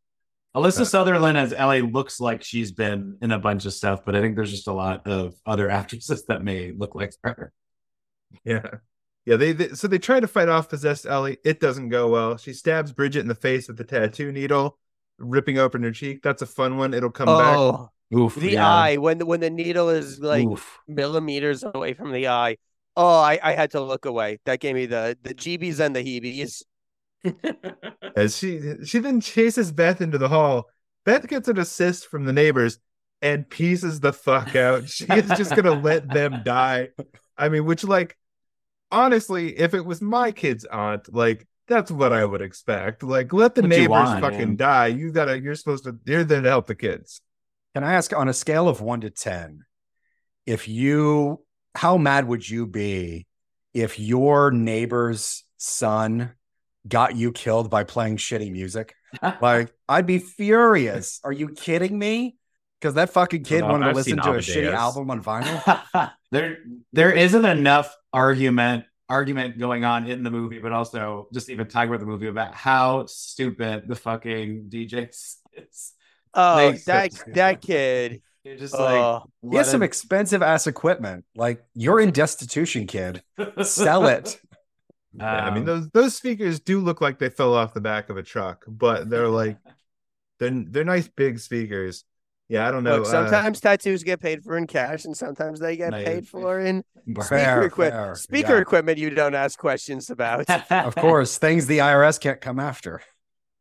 Alyssa Uh, Sutherland as Ellie looks like she's been in a bunch of stuff, but I think there's just a lot of other actresses <laughs> that may look like her. Yeah. Yeah, they, they so they try to fight off possessed Ellie. It doesn't go well. She stabs Bridget in the face with the tattoo needle, ripping open her cheek. That's a fun one. It'll come back. Oh, Oof. the yeah. eye when the when the needle is like Oof. millimeters away from the eye. Oh, I, I had to look away. That gave me the the jeebies and the heebies. <laughs> As she she then chases Beth into the hall. Beth gets an assist from the neighbors and pieces the fuck out. She is just gonna let them die. I mean, which like honestly, if it was my kid's aunt, like that's what I would expect. Like, let the What neighbors want, fucking man. die. You gotta you're supposed to you're there to help the kids. Can I ask on a scale of one to 10, if you, how mad would you be if your neighbor's son got you killed by playing shitty music? <laughs> Like, I'd be furious. Are you kidding me? Because that fucking kid No, wanted to I've listen seen to a shitty album on vinyl. <laughs> there, there isn't enough argument argument going on in the movie, but also just even talking about the movie about how stupid the fucking DJ <laughs> is. Oh, Like, that that kid. You're just like, Oh, He has what some expensive ass equipment. Like, you're in destitution, kid. Sell it. <laughs> Yeah, I mean Um, those those speakers do look like they fell off the back of a truck, but they're like they're they're nice big speakers. Yeah, I don't know. look, uh, sometimes tattoos get paid for in cash, and sometimes they get Nice. paid for in Fair. speaker Fair, equipment. fair, Speaker yeah. equipment you don't ask questions about. <laughs> Of course, things the IRS can't come after.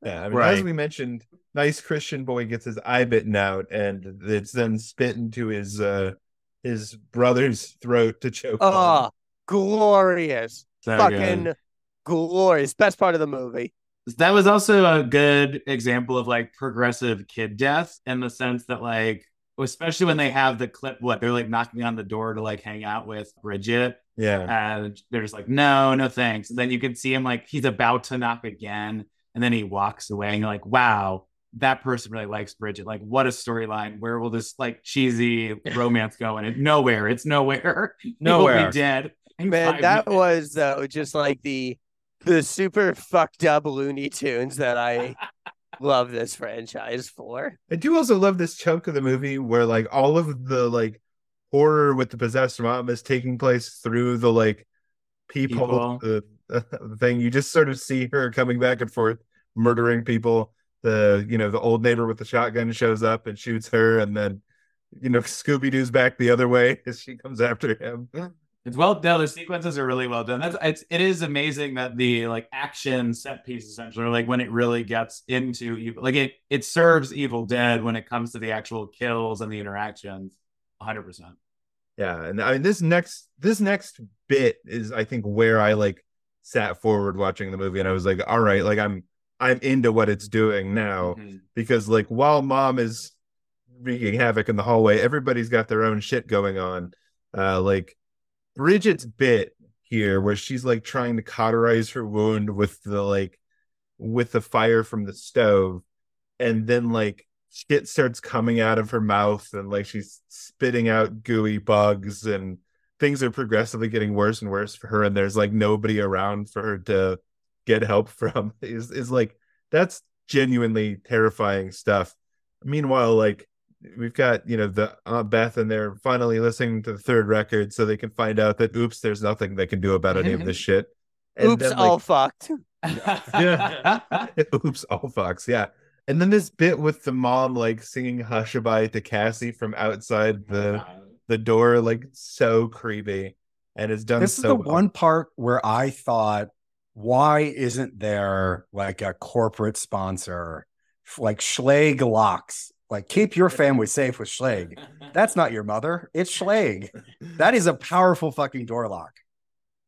Yeah, I mean, as we mentioned, nice Christian boy gets his eye bitten out, and it's then spit into his uh his brother's throat to choke. on. Oh, glorious. So Fucking good. glorious. Best part of the movie. That was also a good example of like progressive kid death in the sense that like especially when they have the clip what they're like knocking on the door to like hang out with bridget. Yeah, and they're just like no no thanks. And then you can see him like he's about to knock again and then he walks away and you're like wow that person really likes bridget. Like what a storyline where will this like cheesy <laughs> romance go and it. Nowhere. It's nowhere. <laughs> Nowhere. be dead Man, that minutes. was though just like the the super fucked up Looney Tunes that I <laughs> love this franchise for. I do also love this chunk of the movie where like all of the like horror with the possessed mom is taking place through the like people, People. The, <laughs> thing. You just sort of see her coming back and forth, murdering people. The you know the old neighbor with the shotgun shows up and shoots her, and then you know <laughs> Scooby Doo's back the other way as she comes after him. It's well done. The sequences are really well done. That's it's it is amazing that the like action set piece essentially, like when it really gets into evil, like it it serves Evil Dead when it comes to the actual kills and the interactions, hundred percent. Yeah, and I mean this next this next bit is I think where I like sat forward watching the movie and I was like, all right, like I'm I'm into what it's doing now Mm-hmm. because like while mom is wreaking havoc in the hallway, everybody's got their own shit going on. Uh like Bridget's bit here where she's like trying to cauterize her wound with the like with the fire from the stove and then like shit starts coming out of her mouth and like she's spitting out gooey bugs and things are progressively getting worse and worse for her and there's like nobody around for her to get help <laughs> from is is like that's genuinely terrifying stuff. Meanwhile like we've got you know the aunt beth and they're finally listening to the third record so they can find out that oops there's nothing they can do about any of this <laughs> shit And Oops, then, like, all fucked. Yeah. <laughs> oops, all fucks. Yeah. And then this bit with the mom like singing Hushabye to Kassie from outside the the door, like so creepy. And it's done This is so the well. one part where I thought, why isn't there like a corporate sponsor like Schlage Locks? Like, keep your family safe with Schlage. <laughs> That's not your mother. It's Schlage. That is a powerful fucking door lock.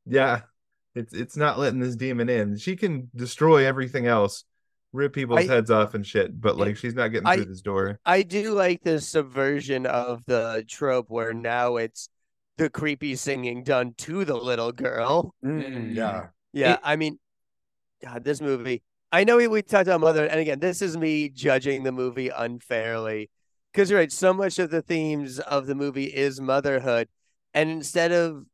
Yeah. It's it's not letting this demon in. She can destroy everything else, rip people's I- heads off and shit, but like she's not getting I- through this door. I do like the subversion of the trope where now it's the creepy singing done to the little girl. Mm. Yeah. Yeah, It- I mean, God, this movie. I know we, we talked about mother, and again, this is me judging the movie unfairly because you're right. So much of the themes of the movie is motherhood, and instead of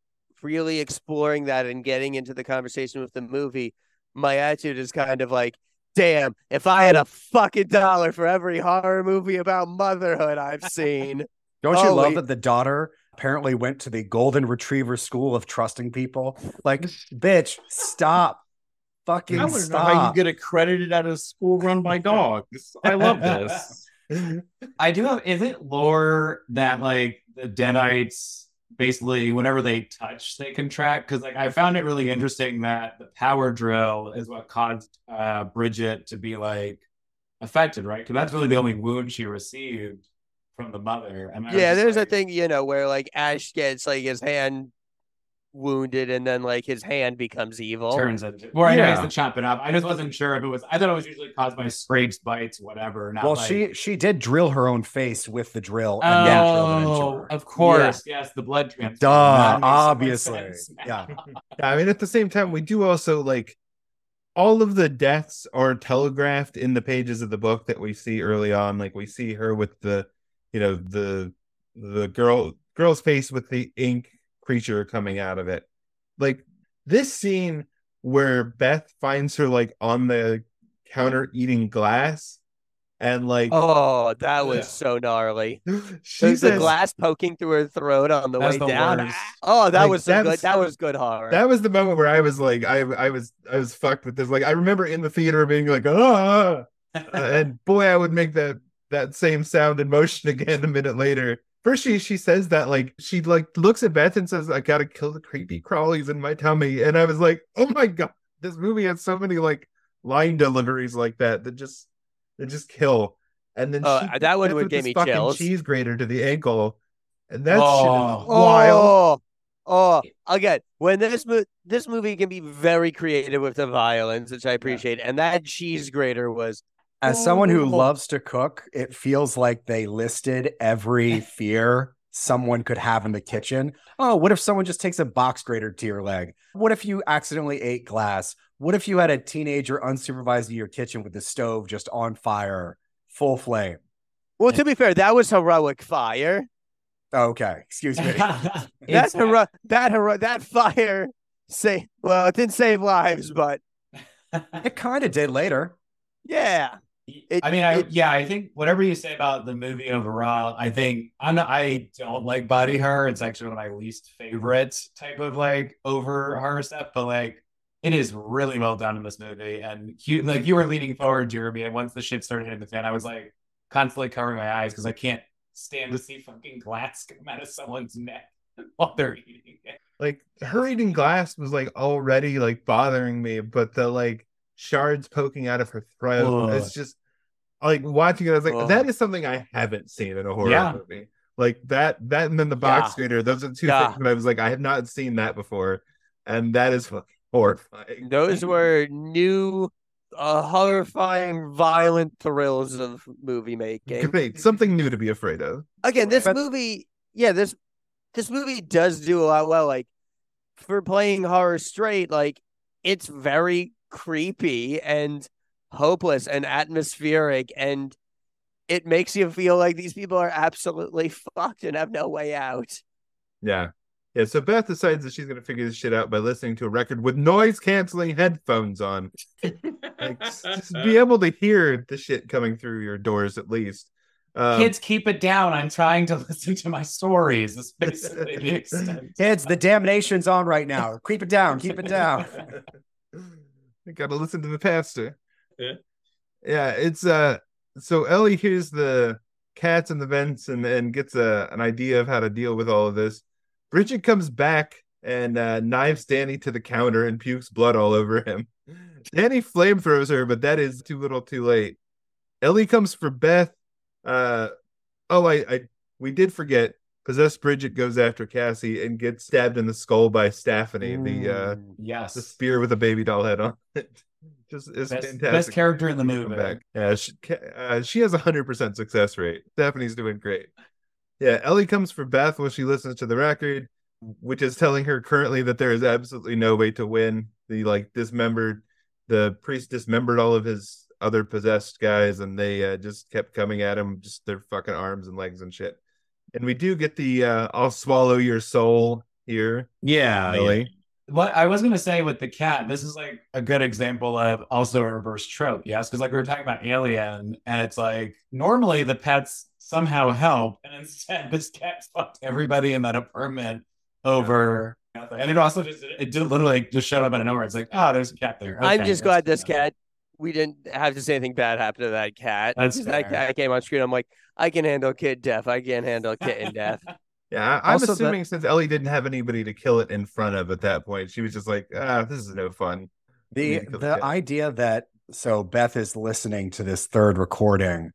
really exploring that and getting into the conversation with the movie, my attitude is kind of like, "Damn, if I had a fucking dollar for every horror movie about motherhood I've seen." <laughs> Don't you love that the daughter apparently went to the Golden Retriever School of Trusting People? Like, <laughs> bitch, stop. Fucking I want to know how you get accredited at a school run by dogs. I love <laughs> this. I do have. Is it lore that like the Deadites basically, whenever they touch, they contract? Because like I found it really interesting that the power drill is what caused uh, Bridget to be like affected, right? Because that's really the only wound she received from the mother. And yeah, there's like, a thing, you know, where like Ash gets like his hand wounded and then like his hand becomes evil. Turns into, or I know Yeah. it's to chop it up. I just wasn't sure if it was. I thought it was usually caused by scrapes, bites, whatever. Not well, like, she she did drill her own face with the drill and then drilled it into Oh, of course. Yes, the blood transfusion. Duh, That makes so much obviously. <laughs> Yeah. Yeah, I mean, at the same time, we do also like all of the deaths are telegraphed in the pages of the book that we see early on. Like we see her with the, you know, the the girl girl's face with the ink creature coming out of it. Like this scene where Beth finds her like on the counter eating glass, and like Oh, that was Yeah. so gnarly. <laughs> she the, the glass poking through her throat on the way the down. worst. Oh, that Like, was some that good. That was good horror. that was the moment where I was like, I I was I was fucked with this. Like I remember in the theater being like, ah, <laughs> and boy, I would make that that same sound and motion again a minute later. First, she she says that like she like looks at Beth and says, "I gotta kill the creepy crawlies in my tummy," and I was like, "Oh my god, this movie has so many like line deliveries like that that just that just kill." And then Oh, she that one would give me fucking chills. cheese grater to the ankle, and that Oh. shit is oh. wild. Oh, oh, again, when this mo- this movie can be very creative with the violence, which I appreciate, and that cheese grater was As oh, someone who Oh. loves to cook, it feels like they listed every <laughs> fear someone could have in the kitchen. Oh, what if someone just takes a box grater to your leg? What if you accidentally ate glass? What if you had a teenager unsupervised in your kitchen with the stove just on fire, full flame? well. To be fair, that was heroic fire. Oh, okay, excuse me. <laughs> <laughs> That's It's- hero- that hero- that fire say well, it didn't save lives, but it kind of did later. yeah. It- I mean, I, it- yeah, I think whatever you say about the movie overall, I think I'm not, I don't like body horror. It's actually one of my least favorite type of like over horror stuff, but like it is really well done in this movie. And you, like you were leaning forward, Jeremy, and once the shit started hitting the fan, I was like constantly covering my eyes because I can't stand to see fucking glass <laughs> come out of someone's neck. while they're eating it. like her eating glass was like already like bothering me, but the like shards poking out of her throat, Ugh. it's just like watching it. I was like, Ugh. that is something I haven't seen in a horror Yeah. movie. Like that, that, and then the box Yeah. scooter. Those are two Yeah. things that I was like, I have not seen that before, and that is horrifying. Those were new, uh, horrifying, violent thrills of movie making. Great, something new to be afraid of. Again, this But- movie, yeah, this this movie does do a lot well. Like for playing horror straight, like it's very creepy and hopeless and atmospheric, and it makes you feel like these people are absolutely fucked and have no way out. Yeah. Yeah, so Beth decides that she's gonna figure this shit out by listening to a record with noise canceling headphones on. <laughs> Like just, just be able to hear the shit coming through your doors at least. Um, Kids, keep it down. I'm trying to <laughs> listen to my stories. That's basically the <laughs> extent. Kids, the damnation's on right now. Keep it down. Keep it down. I gotta listen to the pastor. Yeah. Yeah, it's uh so Ellie hears the cats and the vents and, and gets a, an idea of how to deal with all of this. Bridget comes back and uh, knives Danny to the counter and pukes blood all over him. <laughs> Danny flamethrowers her, but that is too little too late. Ellie comes for Beth. Uh oh, I, I we did forget. Possessed Bridget goes after Kassie and gets stabbed in the skull by Stephanie, the uh Mm. Yes. the spear with a baby doll head on it. <laughs> Just it's Best, fantastic. best character in the movie. back. Yeah, she, uh, she has a hundred percent success rate. Stephanie's doing great. Yeah, Ellie comes for Beth when she listens to the record, which is telling her currently that there is absolutely no way to win. The like dismembered, the priest dismembered all of his other possessed guys, and they uh, just kept coming at him, just their fucking arms and legs and shit. And we do get the uh, "I'll swallow your soul" here, Yeah. yeah. What I was gonna say with the cat, this is like a good example of also a reverse trope, yes, because like we were talking about Alien, and it's like normally the pets somehow help, and instead this cat fucked everybody in that apartment over. nothing. And it also just it did literally just showed up out of nowhere. It's like, oh, there's a cat there. I'm just glad this enough. cat. We didn't have to say anything bad happen to that cat. That's 'Cause that cat came on screen. I'm like, I can handle kid death. I can't handle kitten death. <laughs> Yeah, I- I'm Also, that- assuming since Ellie didn't have anybody to kill it in front of at that point, she was just like, ah, this is no fun. The need to kill the the idea that so Beth is listening to this third recording,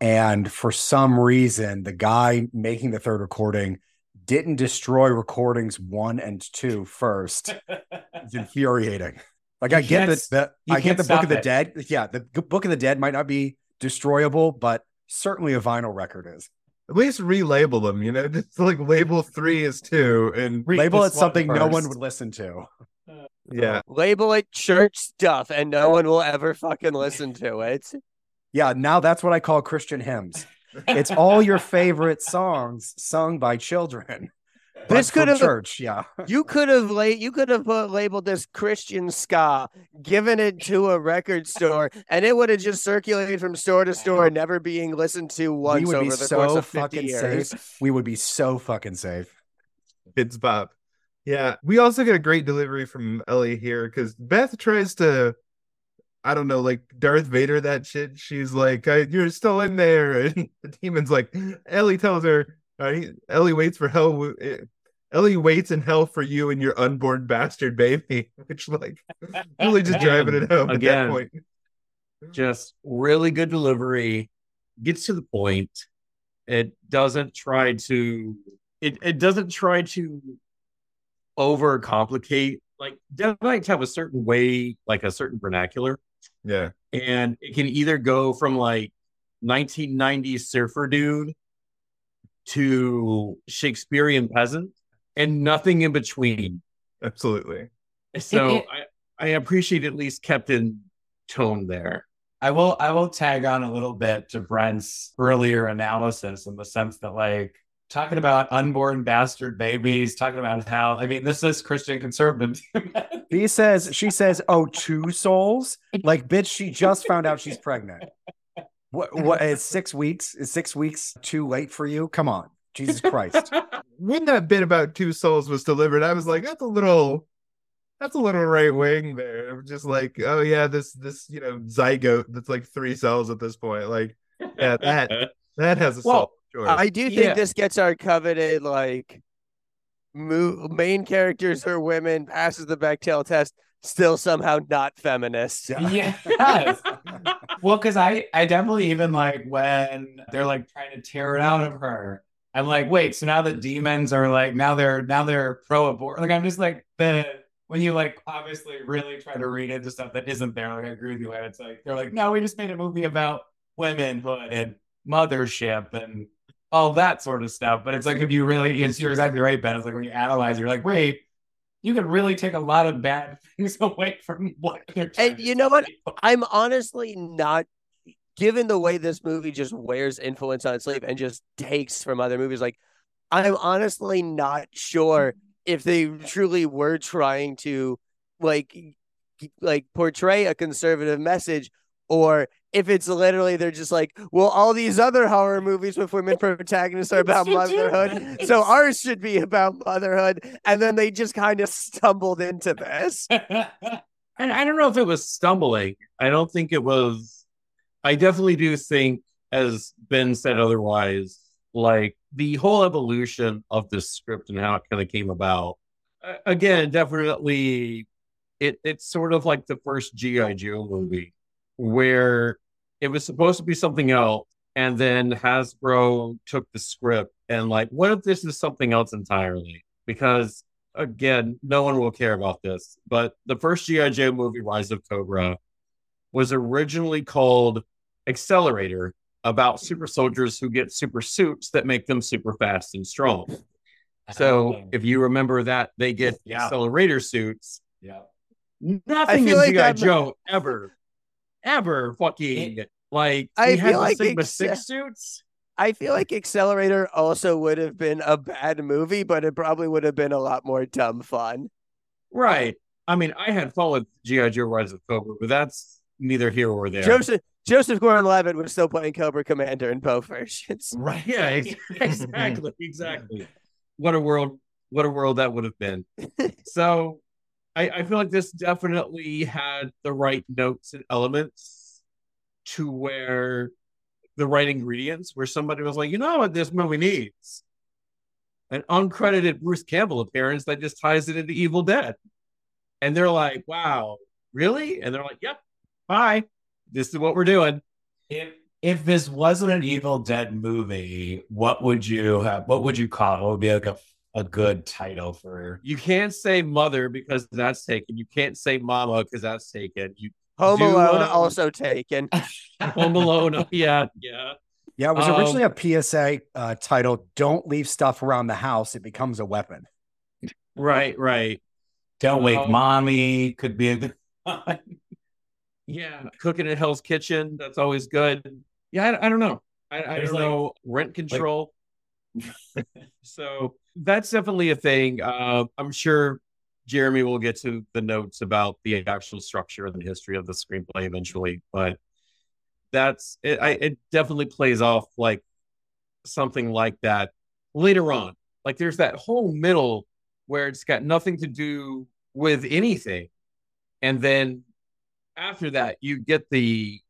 and for some reason the guy making the third recording didn't destroy recordings one and two first. <laughs> It's infuriating. Like You I get can't that the I get the Book of the it. Dead. Yeah, the Book of the Dead might not be destroyable, but certainly a vinyl record is. At least relabel them, you know, <laughs> just like label three is two, and Read Label it this one something no one would listen to. <laughs> yeah, Label it church stuff, and no one will ever fucking listen to it. Yeah, now that's what I call Christian hymns. It's all your favorite songs sung by children. But This could have- church, yeah. <laughs> You could have la- you could have uh, labeled this Christian ska, given it to a record store, and it would have just circulated from store to store, never being listened to once we would over the so course of 50 fucking years. safe. We would be so fucking safe. kids Bob. Yeah, we also get a great delivery from Ellie here because Beth tries to, I don't know, like Darth Vader that shit. She's like, I, "You're still in there," <laughs> and the demon's like, Ellie tells her, he- Ellie waits for hell. eh, Ellie waits in hell for you and your unborn bastard baby, <laughs> which like really just driving it home at that Again. point. just really good delivery gets to the point it doesn't try to it, it doesn't try to overcomplicate like deadites have a certain way like a certain vernacular Yeah, and it can either go from like 1990s surfer dude to shakespearean peasant and nothing in between absolutely. so I, I appreciate at least kept in tone there I will I will tag on a little bit to Brent's earlier analysis in the sense that like talking about unborn bastard babies, talking about how I mean this is Christian conservative. <laughs> He says, she says, oh, two souls? Like, bitch, she just found out she's pregnant. What, <laughs> what, is six weeks? Is six weeks too late for you? Come on. Jesus Christ. <laughs> When that bit about two souls was delivered, I was like, that's a little that's a little right wing there. I'm just like, oh yeah, this this you know zygote that's like three cells at this point. Like, yeah, that <laughs> that has a Well, soul. Sure. I do think Yeah. this gets our coveted like mo- main characters are women, passes the Bechdel test, still somehow not feminist. Yes. Well, because I, I definitely even like when they're like trying to tear it out of her. I'm like, wait, so now the demons are like now they're now they're pro abort. Like I'm just like the when you like obviously really try to read into stuff that isn't there. Like I agree with you, and it's like they're like, no, we just made a movie about womenhood and mothership and all that sort of stuff. But it's like if you really, it's, you're exactly right, Ben. It's like when you analyze, you're like, wait, you can really take a lot of bad <laughs> things away from what they're And you know what? I'm honestly not given the way this movie just wears influence on sleep and just takes from other movies like I'm honestly not sure if they truly were trying to like like portray a conservative message or if it's literally they're just like well all these other horror movies with women protagonists are about motherhood so ours should be about motherhood and then they just kind of stumbled into this <laughs> And I don't know if it was stumbling. I don't think it was. I definitely do think, as Ben said otherwise, like the whole evolution of the script and how it kind of came about. Again, definitely, it it's sort of like the first GI Joe movie, where it was supposed to be something else, and then Hasbro took the script and like, what if this is something else entirely? Because again, no one will care about this, but the first G.I. Joe movie, Rise of Cobra, was originally called Accelerator about super soldiers who get super suits that make them super fast and strong. So if you remember that, they get Yeah. accelerator suits. yeah. Nothing feel in like G.I. that- Joe ever, ever fucking like I feel the like Sigma ex- Six suits. I feel like Accelerator also would have been a bad movie, but it probably would have been a lot more dumb fun. Right. I mean, I had with G.I. Joe Rise of Cobra, but that's neither here or there. Joseph Joseph Gordon-Levitt was still playing Cobra Commander in both versions. <laughs> Right. Yeah, <laughs> exactly. Exactly. What a world, what a world that would have been. <laughs> So I, I feel like this definitely had the right notes and elements to where the right ingredients, where somebody was like, you know what this movie needs? An uncredited Bruce Campbell appearance that just ties it into Evil Dead. And they're like, wow, really? And they're like, yep, bye. This is what we're doing. If if this wasn't an Evil Dead movie, what would you have? What would you call it? What would be like a, a good title for? You can't say mother because that's taken. You can't say mama because that's taken. You Home Do, Alone um, also taken. <laughs> Home Alone. yeah, yeah. Yeah, it was Um, originally a PSA uh, titled "Don't leave stuff around the house; it becomes a weapon." Right, right. Don't wake Oh. mommy could be a good. <laughs> Yeah, cooking at Hell's Kitchen. That's always good. Yeah, I, I don't know. I, I don't like- know. Rent control. <laughs> so that's definitely a thing. Uh, I'm sure Jeremy will get to the notes about the actual structure and the history of the screenplay eventually, but that's it. I, it definitely plays off like something like that later on. Like there's that whole middle where it's got nothing to do with anything, and then after that, you get the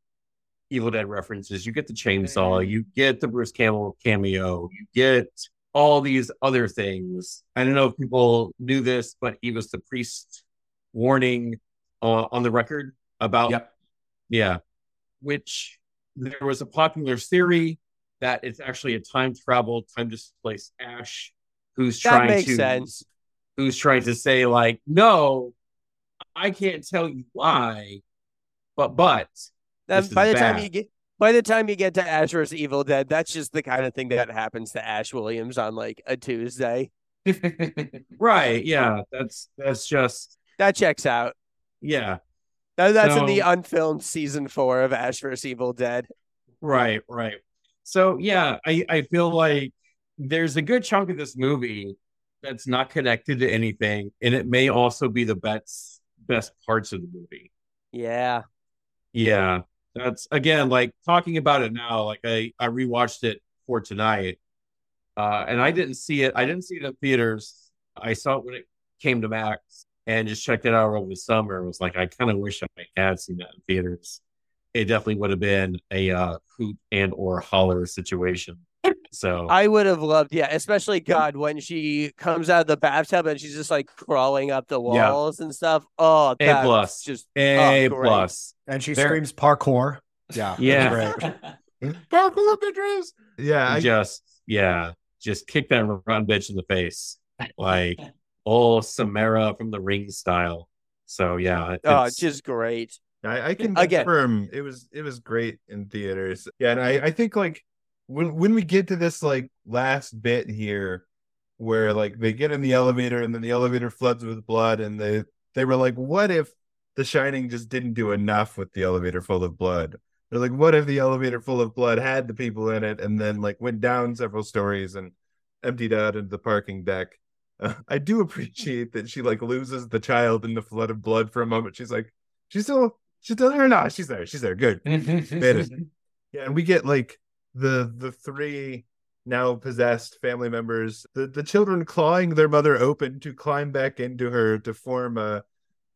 Evil Dead references, you get the chainsaw, you get the Bruce Campbell cameo, you get all these other things. I don't know if people knew this, but he was the priest warning uh, on the record about, Yep. yeah, which there was a popular theory that it's actually a time travel, time displaced Ash who's That trying makes to sense. who's trying to say like, no, I can't tell you why, but but Then this is by the time you get by the time you get to Ash vs. Evil Dead, that's just the kind of thing that happens to Ash Williams on like a Tuesday. <laughs> right, yeah, that's that's just That checks out. yeah, That, that's in the unfilmed season four of Ash vs. Evil Dead. right, right. So yeah, I I feel like there's a good chunk of this movie that's not connected to anything, and it may also be the best best parts of the movie. Yeah. Yeah, that's again like talking about it now. Like I I rewatched it for tonight, uh, and I didn't see it. I didn't see it in theaters. I saw it when it came to Max, and just checked it out over the summer. It was like I kind of wish I had seen that in theaters. It definitely would have been a uh, hoot and or holler situation. So I would have loved, yeah, especially God when she comes out of the bathtub and she's just like crawling up the Yeah. walls and stuff. Oh, A plus. just oh, A Oh, And she There- screams parkour. Yeah. Yeah. Great. <laughs> Parkour bitches. Yeah, I, just yeah, just kick that run bitch in the face, like <laughs> old Samara from the Ring style. So yeah, oh, it's- it's just great. I, I can Again. confirm it was it was great in theaters. Yeah, and I, I think like when when we get to this like last bit here where like they get in the elevator and then the elevator floods with blood and they they were like, what if the shining just didn't do enough with the elevator full of blood? They're like, what if the elevator full of blood had the people in it and then like went down several stories and emptied out into the parking deck? Uh, <laughs> I do appreciate that she like loses the child in the flood of blood for a moment. She's like, she's still she's still there. No, she's there. She's there. Good. <laughs> Yeah, and we get like the the three now possessed family members, the the children clawing their mother open to climb back into her to form a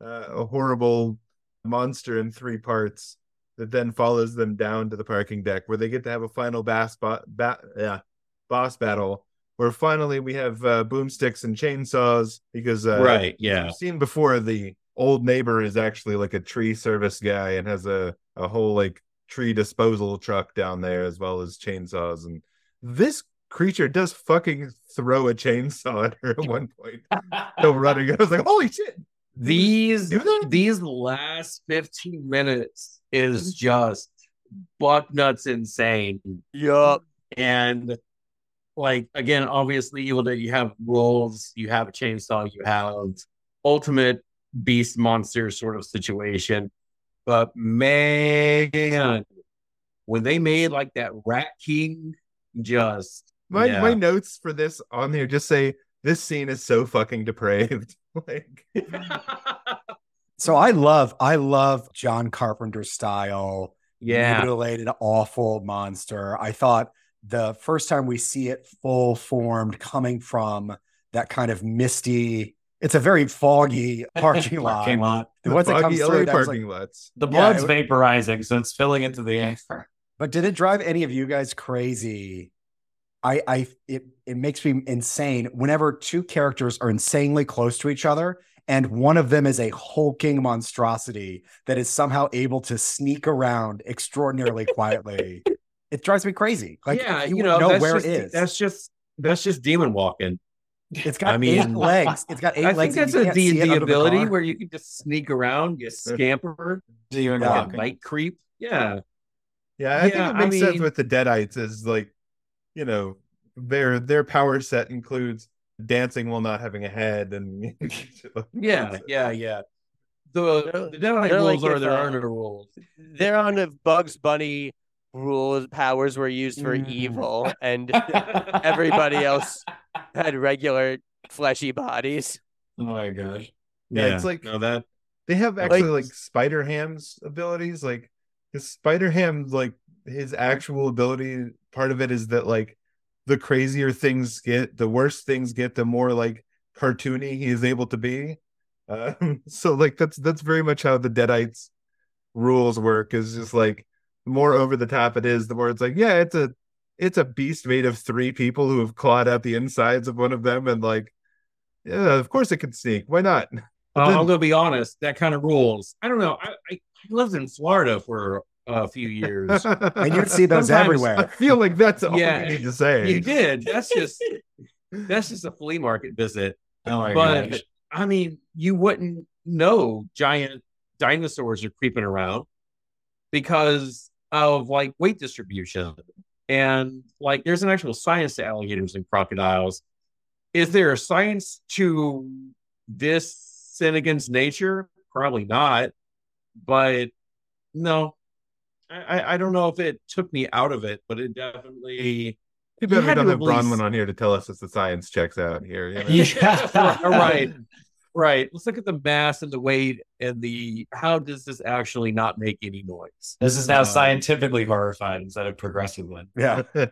uh, a horrible monster in three parts that then follows them down to the parking deck where they get to have a final bass ba- ba- yeah, boss battle where finally we have uh, boomsticks and chainsaws because uh, right, yeah, I've seen before the old neighbor is actually like a tree service guy and has a, a whole like tree disposal truck down there as well as chainsaws. And this creature does fucking throw a chainsaw at her at one point. <laughs> Still running. I was like, holy shit. these these last 15 minutes is mm-hmm. just buck nuts insane Yup. and like again obviously evil dead you have wolves you have a chainsaw you have ultimate beast monster sort of situation but man when they made like that rat king just My yeah. my notes for this on there just say this scene is so fucking depraved. <laughs> like So I love, I love John Carpenter style, yeah mutilated, awful monster. I thought the first time we see it full formed coming from that kind of misty, it's a very foggy <laughs> parking lot. Parking lot. The ones that foggy comes LA through, that parking like, lots. The Yeah, blood's it- vaporizing, so it's filling into the air. but did it drive any of you guys crazy? I, I, it, it makes me insane whenever two characters are insanely close to each other and one of them is a hulking monstrosity that is somehow able to sneak around extraordinarily <laughs> quietly. It drives me crazy. Like yeah you, you know know that's where just, it is. that's just that's just demon walking it's got I mean- eight <laughs> legs. It's got eight I think legs. and that's you a can't D see it and D under the ability car. where you can just sneak around, you scamper, Demon Yeah. like night creep. Yeah, Yeah, I think Yeah, it I makes sense with the Deadites is like, you know, their their power set includes dancing while not having a head and <laughs> yeah, yeah, yeah. The the Deadite they're rules like are if, there uh, rules. They're on if Bugs Bunny rules powers were used for Mhm. evil and <laughs> everybody else <laughs> had regular fleshy bodies. Oh my gosh. Yeah, it's like- no that They have actually like, Spider Ham's abilities. Like because Spider Ham, like his actual ability, part of it is that like the crazier things get, the worse things get, the more like cartoony he is able to be. <laughs> Uh, so like that's that's very much how the Deadites rules work. Is just like the more over the top it is, the more it's like, yeah, it's a it's a beast made of three people who have clawed out the insides of one of them, and like, yeah, of course it can sneak. Why not? <laughs> Uh, then- I'm gonna be honest. That kind of rules. I don't know. I, I, I lived in Florida for a few years. <laughs> and you'd see those Sometimes I feel like that's all Yeah. you need to say. you did. That's just <laughs> that's just a flea market visit. Oh my But gosh. I mean, you wouldn't know giant dinosaurs are creeping around because of like weight distribution. And like there's an actual science to alligators and crocodiles. Is there a science to this sin against nature? Probably not. But no. I, I- I don't know if it took me out of it, but it definitely Too bad we had don't to have at least- Bronwyn on here to tell us if the science checks out here. You know? <laughs> Yeah. <laughs> right. Right. Let's look at the mass and the weight and the how does this actually not make any noise? This is now Um, scientifically horrified instead of progressively. Yeah. <laughs>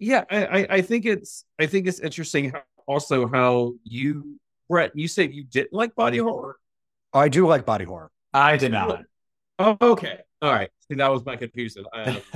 Yeah, I, I, I think it's I think it's interesting how, also how you Brett, you said you didn't like body horror. I do like body horror. I did not. Oh, okay. All right. See, that was my confusion. <laughs>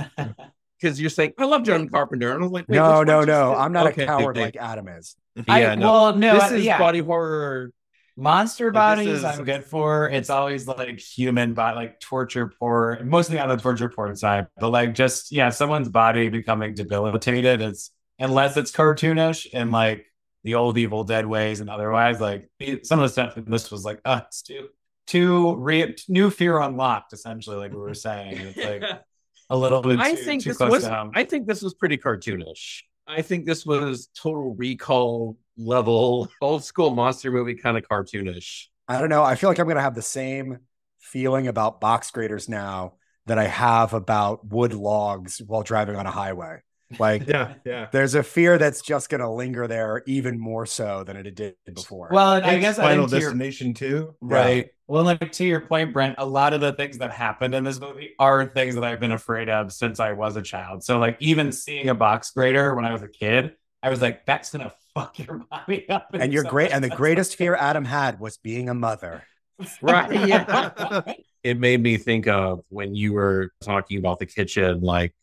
because you're saying I love John Carpenter, and I was like, no, no, no. I'm not Okay, a coward like Adam is. I- Yeah, no. well, no, this I- is yeah. body horror. Monster Like, bodies, is- I'm good for. It's always like human body, like torture porn, mostly on the torture porn side. But like, just yeah, someone's body becoming debilitated It's unless it's cartoonish and like the old Evil Dead ways and otherwise, like some of the stuff in this was like, uh, it's too too re- new fear unlocked. Essentially, like we were saying, it's like <laughs> a little bit. I think too this close was. I think this was pretty cartoonish. I think this was total recall level, <laughs> old school monster movie kind of cartoonish. I don't know. I feel like I'm going to have the same feeling about box graters now that I have about wood logs while driving on a highway. Like, Yeah, yeah. there's a fear that's just going to linger there even more so than it did before. well, and I guess I Final think to your- Destination too. Right. Well, like to your point, Brent, a lot of the things that happened in this movie are things that I've been afraid of since I was a child. So, like, even seeing a box grater when I was a kid, I was like, that's gonna <laughs> fuck your body up. in and you're so great. And the greatest fear Adam had was being a mother. <laughs> Right. Yeah. <laughs> it made me think of when you were talking about the kitchen, like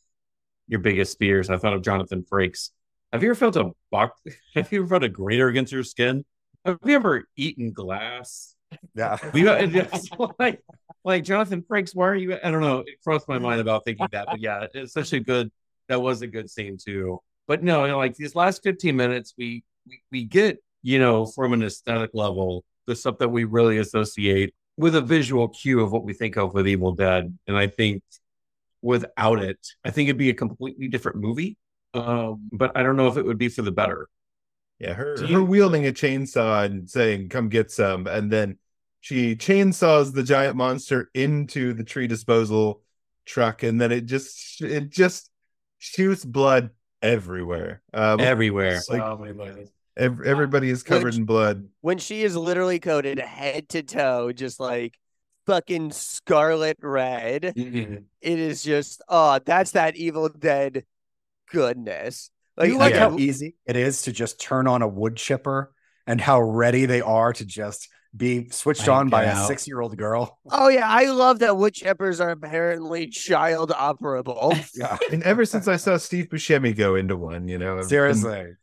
your biggest fears. I thought of Jonathan Frakes. Have you ever felt a box? <laughs> Have you ever felt a grater against your skin? Have you ever eaten glass? Yeah. We just <laughs> like like Jonathan Frakes. Why are you? I don't know. It crossed my mind about thinking that, but yeah, it's such a good. That was a good scene too. But no, you know, like these last fifteen minutes, we we, we get you know from an aesthetic level the stuff that we really associate with a visual cue of what we think of with Evil Dead, and I think without it, I think it'd be a completely different movie. Um, but I don't know if it would be for the better. Yeah, her Do her you- wielding a chainsaw and saying, "Come get some," and then she chainsaws the giant monster into the tree disposal truck, and then it just it just shoots blood everywhere. Um, Everywhere. like- So many movies. everybody is covered Which- in blood. when she is literally coated head to toe, just like fucking scarlet red. Mhm. It is just oh, that's that Evil Dead goodness. Like, you like I- how easy it is to just turn on a wood chipper and how ready they are to just be switched Like, on by get a six year old girl. Oh yeah, I love that wood chippers are apparently child operable. <laughs> <laughs> Yeah. And ever since I saw Steve Buscemi go into one, you know, Seriously.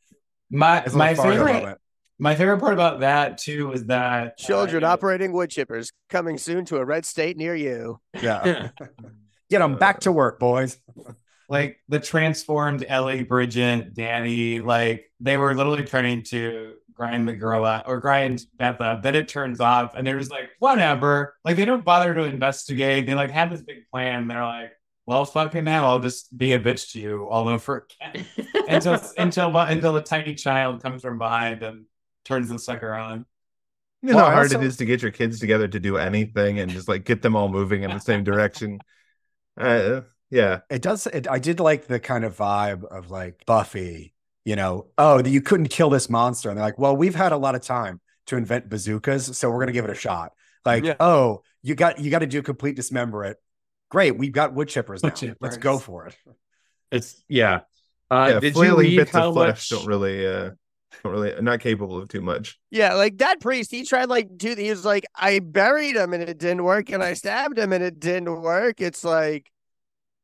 My It's my Fargo favorite moment. My favorite part about that too is that Children uh, operating wood chippers coming soon to a red state near you. Yeah. <laughs> Get them back to work, boys. like the transformed Ellie, Bridget, Danny, like they were literally turning to grind the girl out or grind Beth up. Then it turns off, and they're just like, whatever. Like they don't bother to investigate. They like have this big plan. They're like, well, fucking now, I'll just be a bitch to you all over again <laughs> until until until the tiny child comes from behind and turns the sucker on. You know Well, how hard also- it is to get your kids together to do anything and just like get them all moving in the same direction. <laughs> Uh, yeah, It does. It, I did like the kind of vibe of like Buffy, you know, oh, you couldn't kill this monster. And they're like, well, we've had a lot of time to invent bazookas, so we're going to give it a shot. Like, Yeah. oh, you got you got to do complete dismember it. Great, we've got wood chippers now. Wood Let's go for it. It's yeah. Uh, yeah. did you flailing read bits how of flesh much? don't really, uh, don't <laughs> really, not capable of too much. Yeah, like that priest, he tried like do he was like, I buried him and it didn't work, and I stabbed him and it didn't work. It's like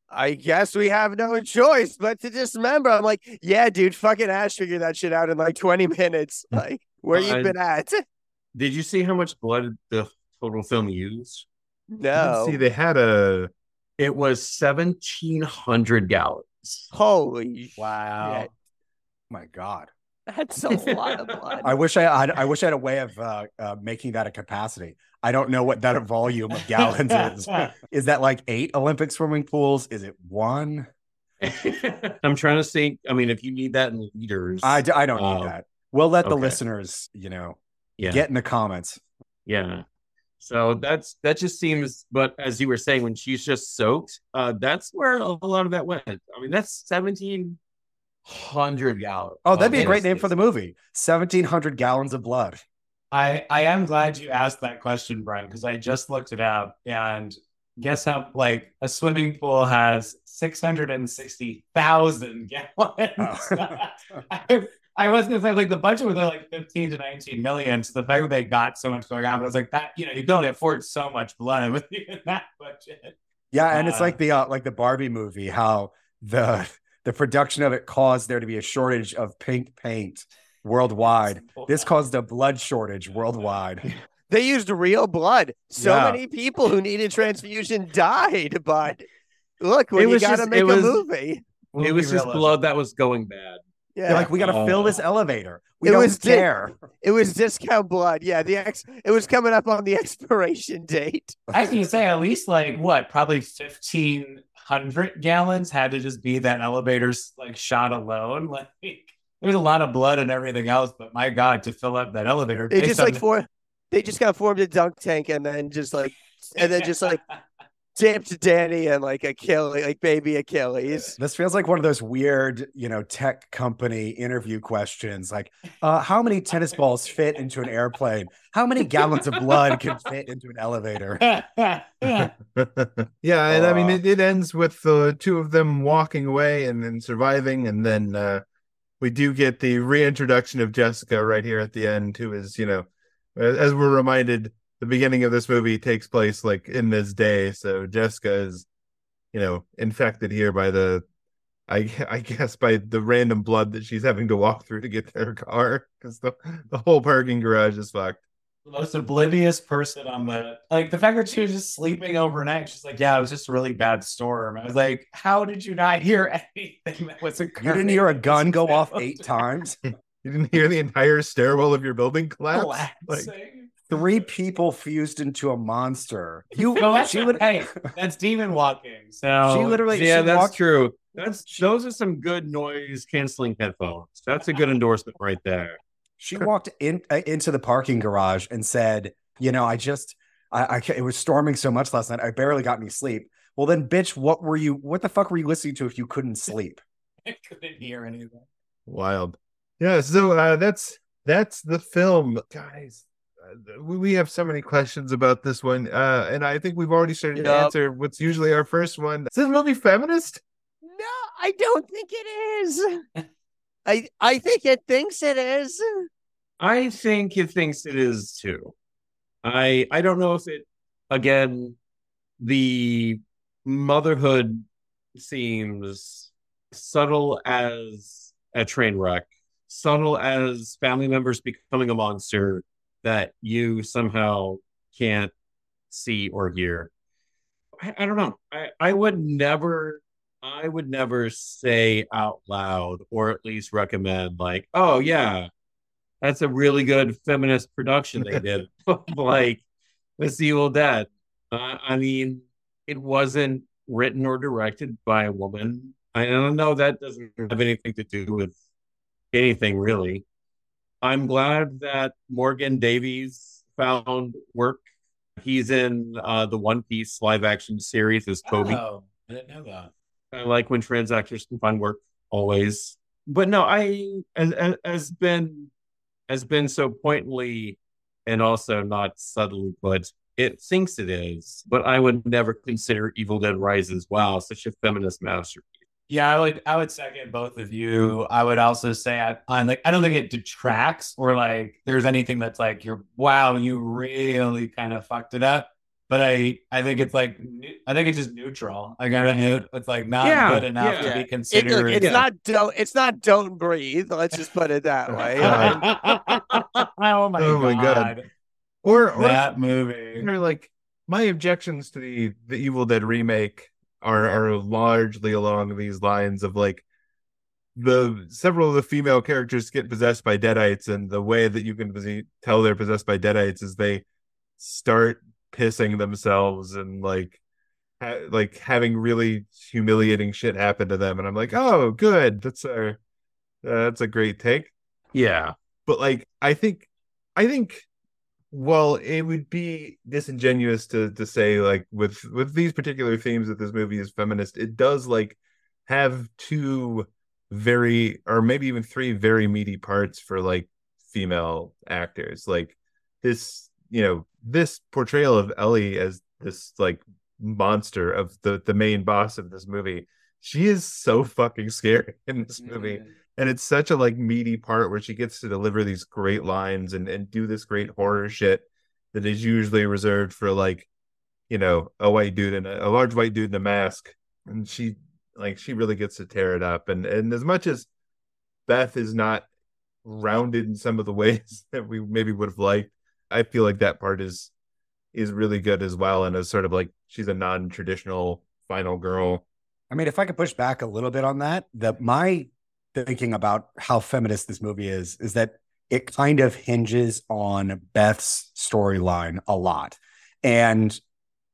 I guess we have no choice but to dismember. I'm like, yeah, dude, fucking Ash figured that shit out in like 20 minutes. <laughs> Like, where you been at? <laughs> Did you see how much blood the total film used? No. See, they had a It was seventeen hundred gallons. Holy Wow. shit. My God. That's a <laughs> lot of blood. I wish I had. I wish I had a way of uh, uh, making that a capacity. I don't know what that volume of gallons is. <laughs> Is that like eight Olympic swimming pools? Is it one? <laughs> I'm trying to think. I mean, if you need that in liters, I, d- I don't need Oh, that. We'll let the okay. listeners, you know, yeah, get in the comments. yeah. So that's that just seems. But as you were saying, when she's just soaked, uh, that's where a lot of that went. I mean, that's seventeen hundred gallons. Oh, that'd be a great name for the movie. Seventeen hundred gallons of blood. I I am glad you asked that question, Brian, because I just looked it up and guess how like a swimming pool has six hundred and sixty thousand <laughs> gallons. <laughs> <laughs> I, I was gonna say like the budget was like fifteen to nineteen million. So the fact that they got so much going on, but I was like that you know you can only afford so much blood with even that budget. Yeah, and it's Uh, like the uh, like the Barbie movie, how the the production of it caused there to be a shortage of pink paint worldwide. This caused a blood shortage worldwide. <laughs> They used real blood. So Yeah. many people who needed transfusion died, but look, when It you gotta make it was- a movie. it was just blood that was going bad. Yeah. They're like, we got to Oh. fill this oh. elevator. We It don't was di- care. It was discount blood. Yeah, the ex it was coming up on the <laughs> expiration date. I was gonna say at least like what, probably fifteen hundred gallons had to just be that elevator's like shot alone. <laughs> Like there's a lot of blood and everything else, but my God, to fill up that elevator, They just like the- for they just got formed a dunk tank and then just like and then just like <laughs> dipped Danny and like Achilles, like baby Achilles. This feels like one of those weird, you know, tech company interview questions. Like, uh, how many tennis balls fit into an airplane? How many gallons of blood can fit into an elevator? <laughs> <laughs> yeah, and I mean Uh. it, it ends with the two of them walking away and then surviving, and then uh we do get the reintroduction of Jessica right here at the end, who is, you know, as as we're reminded, the beginning of this movie takes place like in this day, so Jessica is, you know, infected here by the I <laughs> I guess by the random blood that she's having to walk through to get to her car because the, the whole parking garage is fucked. the most oblivious person on the like the fact that she was just sleeping overnight. She's like, Yeah, it was just a really bad storm. I was like, How did you not hear <laughs> anything that was occurring? You didn't hear a gun go off eight <laughs> times? You didn't hear the entire stairwell of your building collapse? Like, collapsing. Three people fused into a monster. You, Well, that's she would, hey, that's demon walking. So she literally, yeah, she that's walked, true. That's those are some good noise canceling headphones. That's a good endorsement right there. she walked in uh, into the parking garage and said, "You know, I just, I, I, it was storming so much last night. I barely got any sleep." Well, then, bitch, what were you? What the fuck were you listening to if you couldn't sleep? <laughs> I couldn't hear anything. Wild. Yeah, so uh, that's that's the film, guys. We, we have so many questions about this one, uh, and I think we've already started to answer what's usually our first one. Is this movie feminist? No, I don't think it is. I I think it thinks it is. I think it thinks it is too. I I don't know if it again the motherhood seems subtle as a train wreck, subtle as family members becoming a monster that you somehow can't see or hear. I, I don't know. I, I would never I would never say out loud or at least recommend like, oh yeah, that's a really good feminist production they did. <laughs> <laughs> like This Evil Dead. Uh, I mean, it wasn't written or directed by a woman. I don't know that doesn't have anything to do with anything really. I'm glad that Morgan Davies found work. He's in uh, the One Piece live action series as Koby. Oh, I didn't know that. I like when trans actors can find work always. But no, I as as- has been has been so pointedly and also not subtly put. It thinks it is, but I would never consider Evil Dead Rises wow such a feminist masterpiece. Yeah, I would I would second both of you. I would also say I, I'm like I don't think it detracts or like there's anything that's like you're wow you really kind of fucked it up. But I I think it's like I think it's just neutral. Like I don't it's like not Yeah, good enough yeah. to be It, considered. it's Yeah. not don't it's not don't breathe. Let's just put it that way. God. <laughs> oh my Oh my God. god, Or, or that movie. or like my objections to the the Evil Dead remake are are largely along these lines of like the several of the female characters get possessed by deadites and the way that you can tell they're possessed by deadites is they start pissing themselves and like ha- like having really humiliating shit happen to them and I'm like oh good that's a uh, that's a great take Yeah. but like I think I think well it would be disingenuous to to say like with with these particular themes that this movie is feminist it does like have two very or maybe even three very meaty parts for like female actors. Like this you know this portrayal of Ellie as this like monster of the the main boss of this movie she is so fucking scary in this movie mm. And it's such a like meaty part where she gets to deliver these great lines and and do this great horror shit that is usually reserved for like you know a white dude and a, large white dude in a mask and she Like she really gets to tear it up. And and as much as Beth is not rounded in some of the <laughs> ways that we maybe would have liked, I feel like that part is is really good as well. And as sort of like she's a non-traditional final girl. I mean, if I could push back a little bit on that, that my thinking about how feminist this movie is is that it kind of hinges on Beth's storyline a lot. And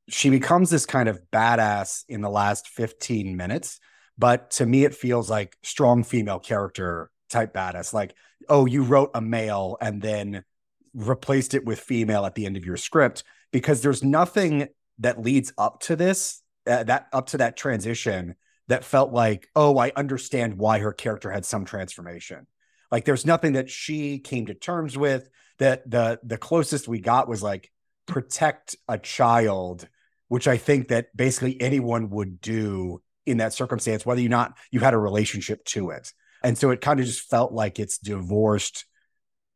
she becomes this kind of badass in the last 15 minutes. But to me, it feels like strong female character type badass. Like, oh, you wrote a male and then replaced it with female at the end of your script because there's nothing that leads up to this, uh, that up to that transition that felt like, oh, I understand why her character had some transformation. Like there's nothing that she came to terms with. That the the closest we got was like protect a child, which I think that basically anyone would do in that circumstance, whether you not you had a relationship to it. And so it kind of just felt like it's divorced,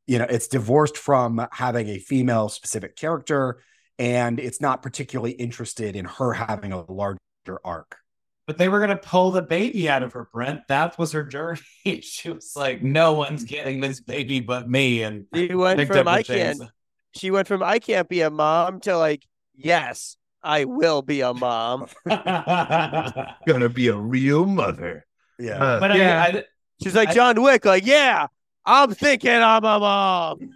you know, it's divorced from having a female specific character, and it's not particularly interested in her having a larger arc. But they were gonna pull the baby out of her, Brent. That was her journey. she was like, "No one's getting this baby but me." And She went from I can't. She went from I can't be a mom to like yes, I will be a mom. Gonna be a real mother. Yeah. Uh, but yeah. I, I, She's like I- John Wick, like yeah, I'm thinking I'm a mom.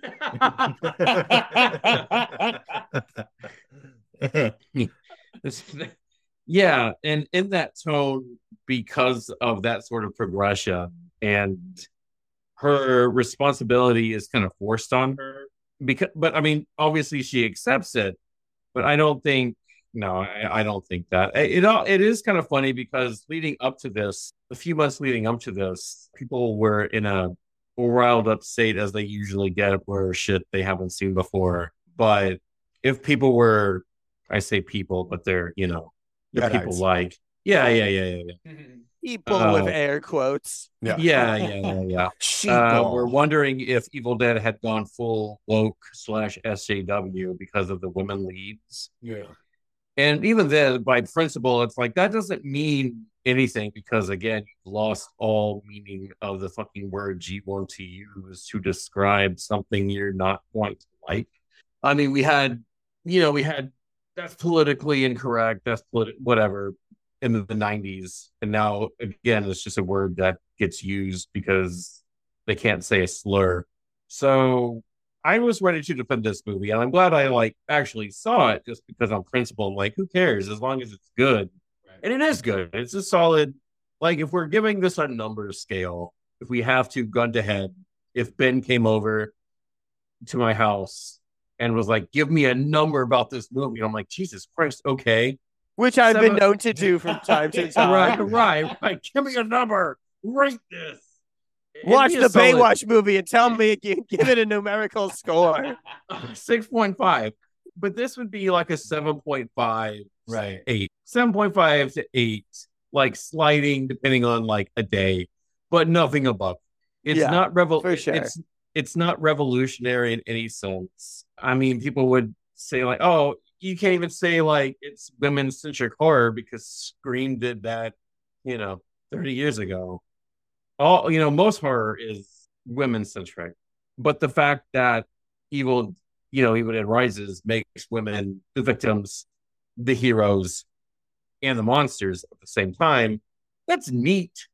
Yeah, and in that tone, because of that sort of progression, and her responsibility is kind of forced on her. Because, but I mean, obviously she accepts it, but I don't think. No, I, I don't think that it. all It is kind of funny because leading up to this, a few months leading up to this, people were in a riled up state as they usually get, where shit they haven't seen before. But if people were I say people, but they're you know the Deadites. people like yeah yeah yeah yeah yeah People with Oh. air quotes. Yeah. yeah yeah <laughs> yeah. yeah. Uh, Sheeple. we're wondering if Evil Dead had gone full woke slash SJW because of the women leads. yeah. And even then, by principle, it's like that doesn't mean anything because again, you've lost all meaning of the fucking word you want to use to describe something you're not quite like. I mean, we had, you know, we had that's politically incorrect, that's politi- whatever in the, the 90s. And now, again, it's just a word that gets used because they can't say a slur. So I was ready to defend this movie, and I'm glad I like actually saw it just because on principle, I'm like, who cares as long as it's good. And it is good. It's a solid, like, if we're giving this a number scale, if we have to gun to head, if Ben came over to my house and was like, give me a number about this movie, I'm like, Jesus Christ, okay. Which I've been known to do from time to <laughs> time. right, right, right. Give me a number. Rate this. It'd Watch be a the solid- Baywatch movie and tell me give give it a numerical score. <laughs> 6.5. But this would be like a 7.5, Right. 8. 7.5 to 8, like sliding depending on like a day, but nothing above. It's Yeah, not revol- for sure. It's it's not revolutionary in any sense. I mean, people would say like, "Oh, you can't even say like it's women centric horror because Scream did that, you know, 30 years ago." All, you know, most horror is women centric. But the fact that evil, you know, Evil Dead Rises makes women the victims, the heroes, and the monsters at the same time, that's neat.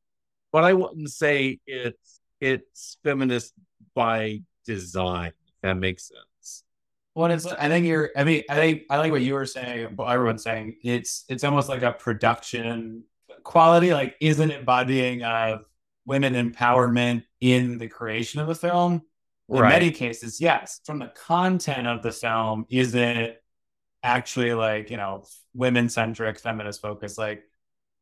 But I wouldn't say it's it's feminist by design. If that makes sense. Well, it's. I think you're. I mean, I think I like what you were saying. What everyone's saying. It's. It's almost like a production quality. Like, isn't embodying of women empowerment in the creation of the film. In Right. many cases, yes. From the content of the film, is it actually like you know women centric, feminist focus? Like,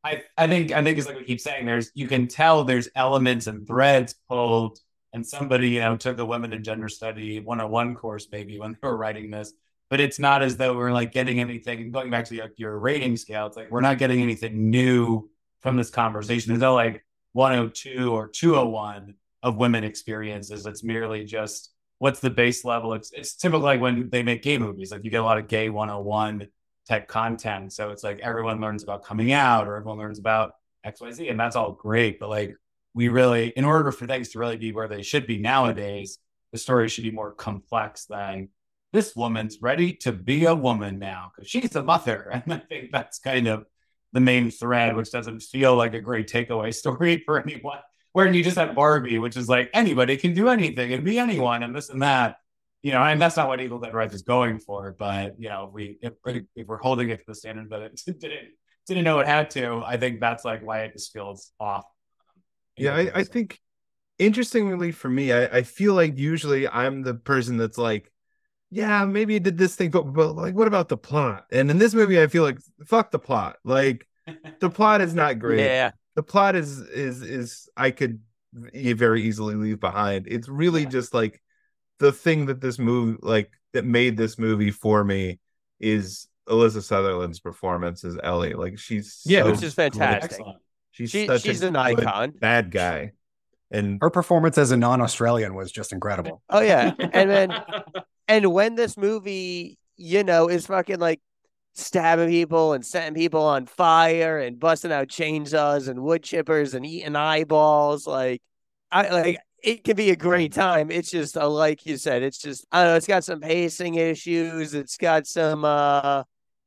I. I think. I think it's like we keep saying. There's. You can tell there's elements and threads pulled and somebody you know took a women and gender study 101 course maybe when they were writing this but it's not as though we're like getting anything going back to your, your rating scale it's like we're not getting anything new from this conversation there's no like 102 or 201 of women experiences it's merely just what's the base level it's it's typical like when they make gay movies like you get a lot of gay 101 type content so it's like everyone learns about coming out or everyone learns about XYZ. And that's all great. But like, we really, in order for things to really be where they should be nowadays, the story should be more complex than this woman's ready to be a woman now because she's a mother. <laughs> And I think that's kind of the main thread, which doesn't feel like a great takeaway <laughs> story for anyone. Where you just have Barbie, which is like anybody can do anything and be anyone and this and that. You know, and that's not what Evil Dead Rise is going for. But you know, if we if, if we're holding it to the standard that it <laughs> didn't didn't know it had to, I think that's like why it just feels off. Yeah, I, I think interestingly for me, I, I feel like usually I'm the person that's like, yeah, maybe it did this thing, but, but like, what about the plot? And in this movie, I feel like fuck the plot. Like, the plot is not <laughs> great. Yeah. The plot is is is I could very easily leave behind. It's really Yeah. just like the thing that this movie like that made this movie for me is Alyssa Sutherland's performance as Ellie. Like she's Yeah, so Which is fantastic. Excellent. She's She, such she's a an good icon. bad guy. And Her performance as a non-Australian was just incredible. Oh yeah. And then <laughs> and when this movie, you know, is fucking like stabbing people and setting people on fire and busting out chainsaws and wood chippers and eating eyeballs, like I like it can be a great time. It's just uh, like you said, it's just I don't know, it's got some pacing issues, it's got some uh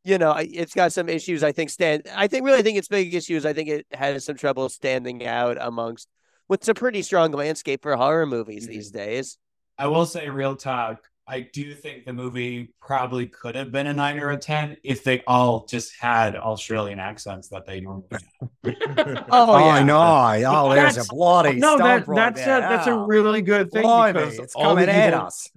you know, it's got some issues. I think stand. I think really I think its big issues. I think it has some trouble standing out amongst what's a pretty strong landscape for horror movies mm-hmm. these days. I will say, real talk. I do think the movie probably could have been a nine or a ten if they all just had Australian accents that they normally have. <laughs> Oh, I know. Oh, there's That's- a bloody no, that, that's a, that's a Oh, really good thing blimey, it's coming at us.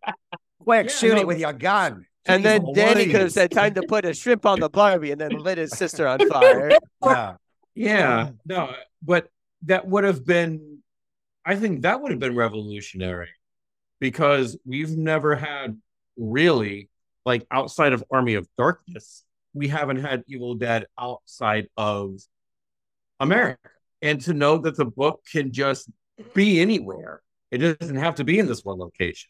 Quick, Yeah, shoot no, it with your gun. And then Danny could have said time to put a shrimp on the Barbie and then lit his sister on <laughs> fire. Yeah. Yeah, no, but that would have been, I think that would have been revolutionary because we've never had really, like outside of Army of Darkness, we haven't had Evil Dead outside of America. And to know that the book can just be anywhere, it doesn't have to be in this one location.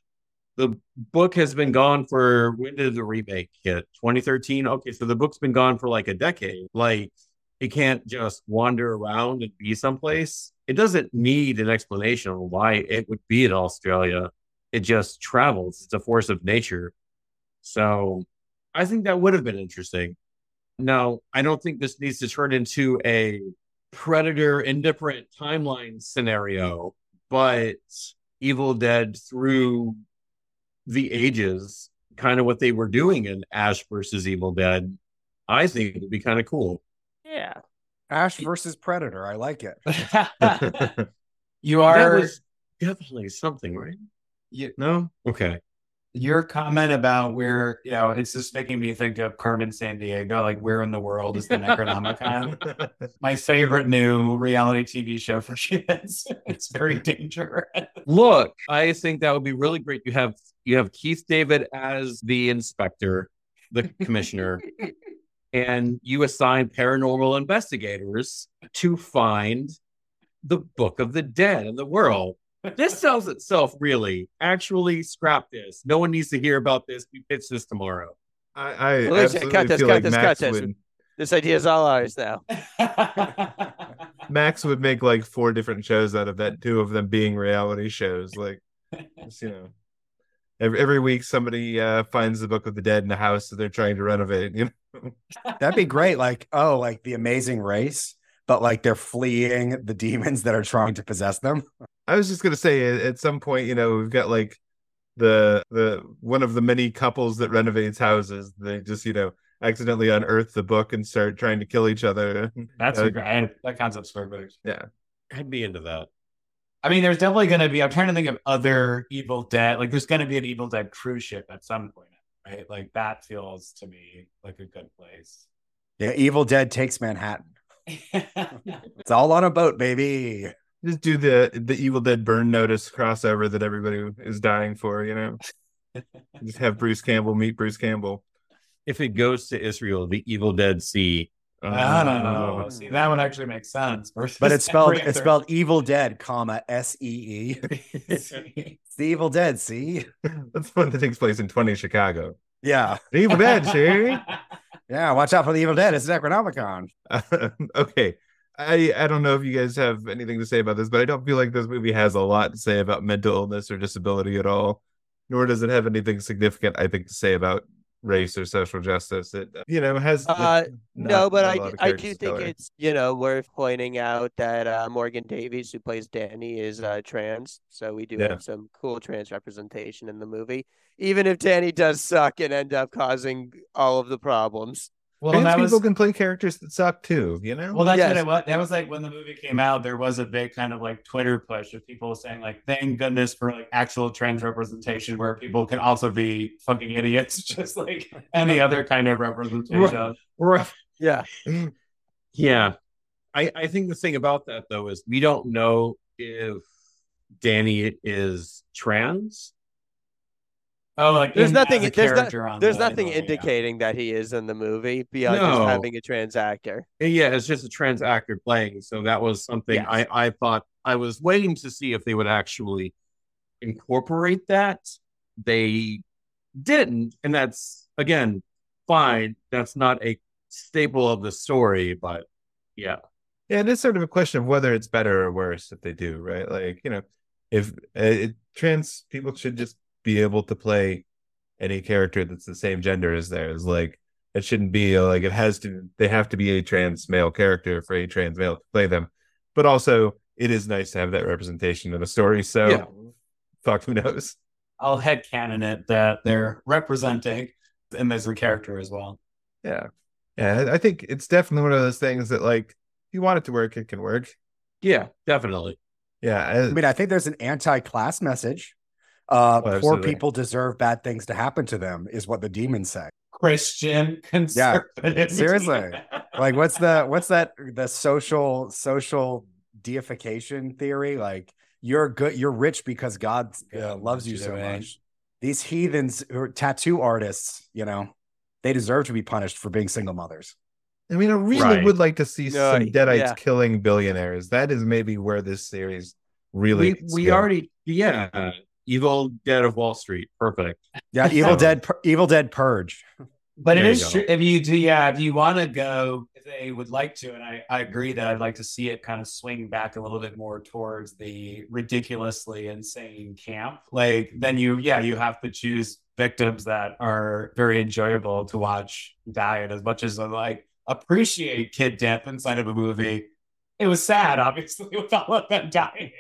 The book has been gone for when did the remake hit? 2013. Okay, so the book's been gone for like a decade. Like it can't just wander around and be someplace. It doesn't need an explanation on why it would be in Australia. It just travels. It's a force of nature. So I think that would have been interesting. Now, I don't think this needs to turn into a predator indifferent timeline scenario, but Evil Dead through the ages, kind of what they were doing in Ash versus Evil Dead, I think it would be kind of cool. Yeah. Ash versus Predator. I like it. <laughs> you That are was definitely something, right? you, No? Okay. Your comment about where you know it's just making me think of Carmen Sandiego. Like, where in the world is the Necronomicon? <laughs> My favorite new reality TV show for <laughs> kids. it's very dangerous. Look, I think that would be really great. You have you have Keith David as the inspector, the commissioner, and you assign paranormal investigators to find the Book of the Dead in the world. This sells itself, really. Actually, scrap this. No one needs to hear about this. We pitch this tomorrow. I, I Listen, absolutely cut this, feel cut like this, cut this. would This idea is all ours now. <laughs> Max would make like four different shows out of that, two of them being reality shows. Like, just, you know, every every week somebody uh, finds the Book of the Dead in a house that they're trying to renovate. You know, That'd be great. Like, oh, like the amazing race, but like they're fleeing the demons that are trying to possess them. <laughs> I was just gonna say at, at some point, you know, we've got like the the one of the many couples that renovates houses. They just you know accidentally unearth the book and start trying to kill each other. <laughs> That's Uh, a great, that concept's very good. yeah. I'd be into that. I mean, there's definitely going to be. I'm trying to think of other Evil Dead. Like, there's going to be an Evil Dead cruise ship at some point, right? Like that feels to me like a good place. Yeah, Evil Dead takes Manhattan. <laughs> It's all on a boat, baby. Just do the the Evil Dead burn notice crossover that everybody is dying for. You know, <laughs> just have Bruce Campbell meet Bruce Campbell. If it goes to Israel, the Evil Dead Sea. I don't know. See, that one actually makes sense. Versus But it's spelled it's other- spelled Evil Dead, comma S E E. It's <laughs> the Evil Dead. See, That's one that takes place in 20 Chicago. yeah, The Evil Dead, see? Yeah. Watch out for the Evil Dead. It's Necronomicon. <laughs> okay. I I don't know if you guys have anything to say about this, but I don't feel like this movie has a lot to say about mental illness or disability at all. Nor does it have anything significant, I think, to say about race or social justice. It you know has Uh, no, but I, I do think color. it's you know worth pointing out that uh, Morgan Davies, who plays Danny, is uh, trans. So we do Yeah. have some cool trans representation in the movie, even if Danny does suck and end up causing all of the problems. Well, Trans that people was can play characters that suck too, you know. well, that's Yes. what it was. That was like when the movie came out. There was a big kind of like Twitter push of people saying like, "Thank goodness for like actual trans representation, where people can also be fucking idiots, <laughs> just like any other kind of representation." Right. Yeah, Yeah. I, I think the thing about that though is we don't know if Danny is trans. Oh, like There's in- nothing- a there's no- character on there's the nothing movie, yeah. indicating that he is in the movie beyond just having a trans actor. Yeah, it's just a trans actor playing. So that was something Yes. I, I thought I was waiting to see if they would actually incorporate that. They didn't. And that's again fine. That's not a staple of the story, but yeah. Yeah, it is sort of a question of whether it's better or worse if they do, right? Like, you know, if uh, it, trans people should just be able to play any character that's the same gender as theirs. Like, it shouldn't be uh, like it has to, they have to be a trans male character for a trans male to play them. But also, it is nice to have that representation in a story. So, Yeah. fuck, who knows? I'll headcanon it that they're representing the Misery character as well. Yeah. Yeah, I- I think it's definitely one of those things that, like, if you want it to work, it can work. Yeah, definitely. Yeah. I mean, I think there's an anti-class message. Uh, poor people deserve bad things to happen to them, is what the demons say. Christian conservative. seriously. <laughs> Like, what's the what's that the social social deification theory? Like, you're good, you're rich because God uh, loves loves you you so the much. These heathens, who are tattoo artists, you know, they deserve to be punished for being single mothers. I mean, I really Right. would like to see No, some Deadites yeah. killing billionaires. That is maybe where this series really. we, we skill. already yeah. Evil Dead of Wall Street. Perfect. Yeah, <laughs> Evil Dead, Pur- Evil Dead Purge. But it There you is go. true if you do, yeah. If you want to go, if they would like to, and I, I agree that I'd like to see it kind of swing back a little bit more towards the ridiculously insane camp. Like then you, yeah, you have to choose victims that are very enjoyable to watch die. And as much as I like appreciate kid death inside of a movie, it was sad, obviously, <laughs> with all of them dying.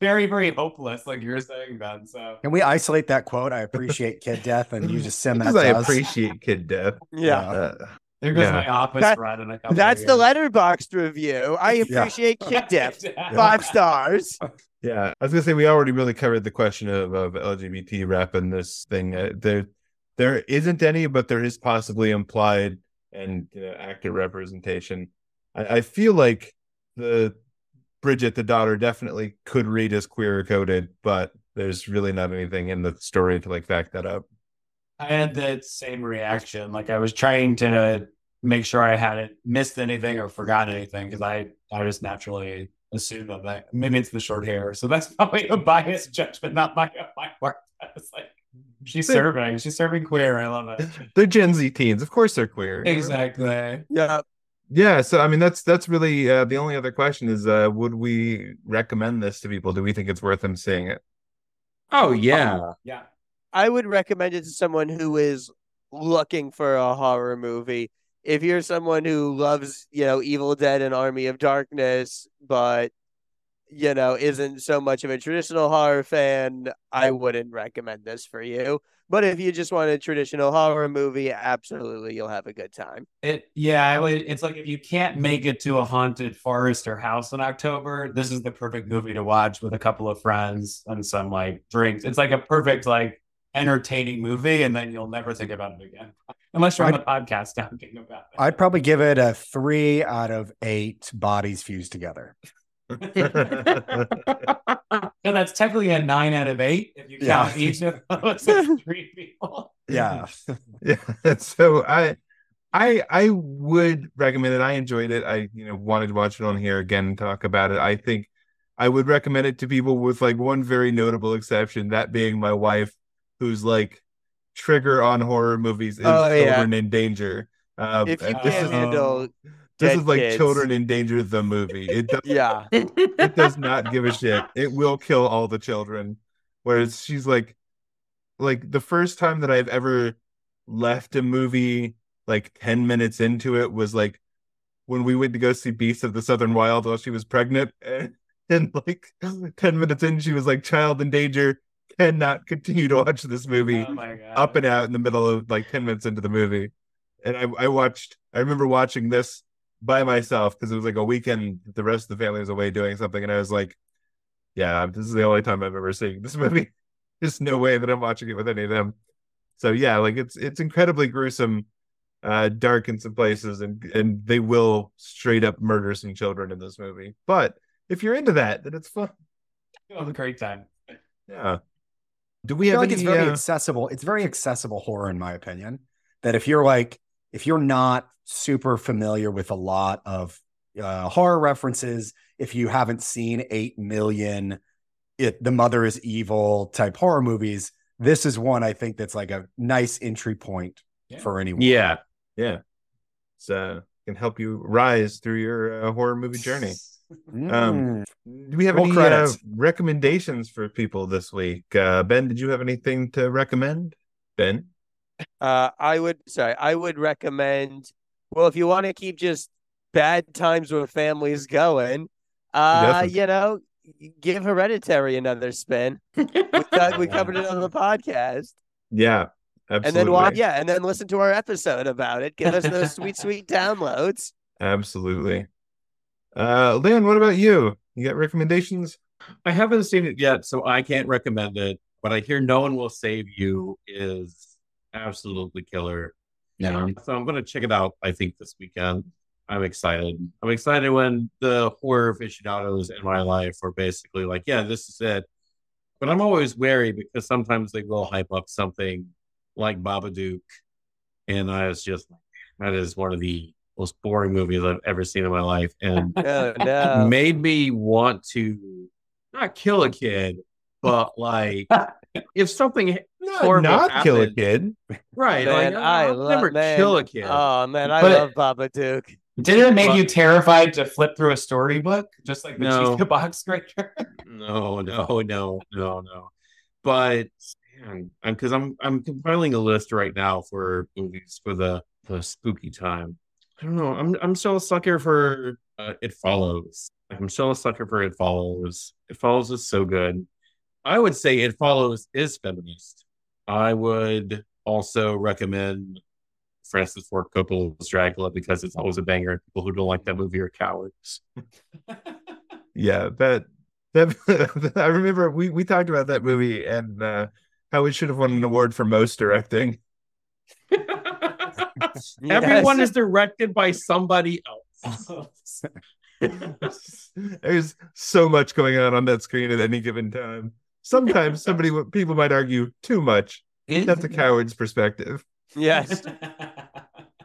Very, very hopeless, like you're saying, Ben. So Can we isolate that quote? I appreciate kid death, and you just send <laughs> that to I us? appreciate kid death. Yeah. Uh, there goes Yeah. my office That- run in a. That's of the years. Letterboxd review. I appreciate Kid <laughs> Death. Five stars. yeah, I was gonna say we already really covered the question of, of LGBT rep in this thing. Uh, there, there isn't any, but there is possibly implied and you know, accurate representation. I, I feel like the Bridget, the daughter, definitely could read as queer coded, but there's really not anything in the story to like back that up. I had that same reaction. Like I was trying to make sure I hadn't missed anything or forgotten anything because I I just naturally assumed that that maybe it's the short hair. So that's <laughs> probably a biased judgment, not my my part. It's like she's serving. She's serving queer. I love it. They're Gen Z teens, of course they're queer. Exactly. Yeah. Yeah, so I mean that's that's really uh, the only other question is uh, would we recommend this to people? Do we think it's worth them seeing it? Oh yeah. Yeah. I would recommend it to someone who is looking for a horror movie. If you're someone who loves, you know, Evil Dead and Army of Darkness, but you know, isn't so much of a traditional horror fan, I wouldn't recommend this for you. But if you just want a traditional horror movie, absolutely you'll have a good time. It yeah, I would, it's like if you can't make it to a haunted forest or house in October, this is the perfect movie to watch with a couple of friends and some like drinks. It's like a perfect like entertaining movie, and then you'll never think about it again, unless you're on the podcast talking about it. I'd probably give it a three out of eight bodies fused together. And that's technically a nine out of eight if you Yeah. count each of those as <laughs> three people. Yeah. <laughs> yeah <laughs> so i i i would recommend it i enjoyed it i you know wanted to watch it on here again and talk about it i think i would recommend it to people with like one very notable exception that being my wife who's like trigger on horror movies is Oh, yeah. children in danger um, If you can't this is handle This is like kids. Children in Danger the movie. It does, Yeah. <laughs> it does not give a shit. It will kill all the children. Whereas she's like, like the first time that I've ever left a movie like 10 minutes into it was like when we went to go see Beasts of the Southern Wild while she was pregnant. <laughs> And, and like 10 minutes in, she was like, child in danger, cannot continue to watch this movie Oh my god. up and out in the middle of like 10 minutes into the movie. And I, I watched, I remember watching this by myself because it was like a weekend. The rest of the family was away doing something. And I was like, yeah, this is the only time I've ever seen this <laughs> movie. There's no way that I'm watching it with any of them. So yeah, like it's, it's incredibly gruesome, uh, dark in some places and, and they will straight up murder some children in this movie. But if you're into that, then it's fun. It was a great time. Yeah. Do we I feel have like any, it's very uh, accessible. It's very accessible horror, in my opinion. That if you're like, if you're not super familiar with a lot of uh, horror references, if you haven't seen eight million, it the mother is evil type horror movies, this is one I think that's like a nice entry point Yeah. for anyone. Yeah, yeah. So uh can help you rise through your uh, horror movie journey. Mm. Do we have Roll any uh, credits. recommendations for people this week? Uh, ben, did you have anything to recommend? Ben, Uh, I would sorry, I would recommend. Well, if you want to keep just bad times with families going, uh, Definitely. you know, give Hereditary another spin. We, <laughs> co- we covered it on the podcast, yeah, absolutely, and then watch, yeah, and then listen to our episode about it. Give us those sweet, sweet downloads. absolutely. Uh, Leon, what about you? You got recommendations? I haven't seen it yet, so I can't recommend it. But I hear No One Will Save You is absolutely killer. Yeah. Um, so I'm gonna check it out, I think, this weekend. I'm excited. I'm excited when the horror aficionados in my life are basically like, yeah, this is it. But I'm always wary because sometimes they will hype up something like Babadook. And I was just like, that is one of the most boring movies I've ever seen in my life. And <laughs> Oh no! made me want to not kill a kid, but like <laughs> if something Not, not kill a kid. right, Man, like, I I'll love never man. kill a kid. Oh man, I But- love Duke. Didn't it make you terrified to flip through a storybook, just like the No. Chief Box Grader? <laughs> No, no, no, no, no. But man, because I'm I'm compiling a list right now for movies for the the spooky time. I don't know. I'm I'm still a sucker for uh, It Follows. I'm still a sucker for It Follows. It Follows is so good. I would say It Follows is feminist. I would also recommend Francis Ford Coppola's Dracula because it's always a banger. People who don't like that movie are cowards. <laughs> Yeah, that that <laughs> I remember we we talked about that movie and uh, how it should have won an award for most directing. <laughs> Everyone is directed by somebody else. There's so much going on on that screen at any given time. Sometimes <laughs> somebody people might argue too much. That's a <laughs> coward's perspective. Yes. <laughs>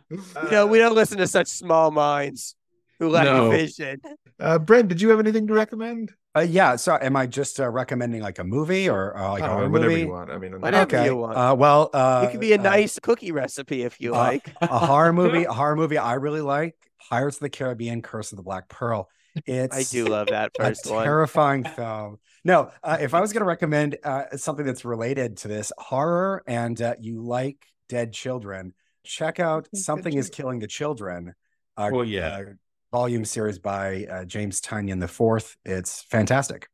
You know, we don't listen to such small minds who lack No. vision. Uh, Brent, did you have anything to recommend? Uh, yeah. So, am I just uh, recommending like a movie or uh, like a Uh, horror whatever movie? you want. I mean, Whatever okay. you want. Uh, well, uh, it could be a uh, nice cookie recipe if you uh, like. a horror movie. A horror movie I really like: Pirates of the Caribbean: Curse of the Black Pearl. It's I do love that a one. terrifying film. No, uh, if I was going to recommend uh, something that's related to this horror and uh, you like dead children, check out "Something Is Killing the Children." Uh, Well, yeah. uh, volume series by uh, James Tynion the Fourth. It's fantastic.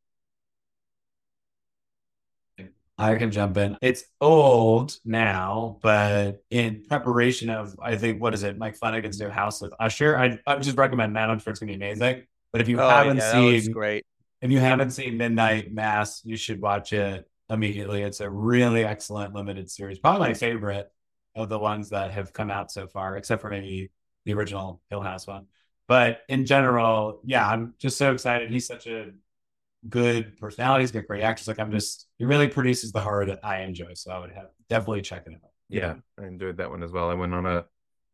I can jump in. It's old now, but in preparation of, I think, what is it, Mike Flanagan's new house with Usher? I I would just recommend that. I'm sure it's gonna be amazing. But if you oh, haven't yeah, seen, great. If you haven't mm-hmm. seen Midnight Mass, you should watch it immediately. It's a really excellent limited series, probably my favorite of the ones that have come out so far, except for maybe the original Hill House one. But in general, yeah, I'm just so excited. He's such a good personality. He's got great actors. Like I'm just, he really produces the horror that I enjoy. So I would have definitely check it out. Yeah, I enjoyed that one as well. I went on a,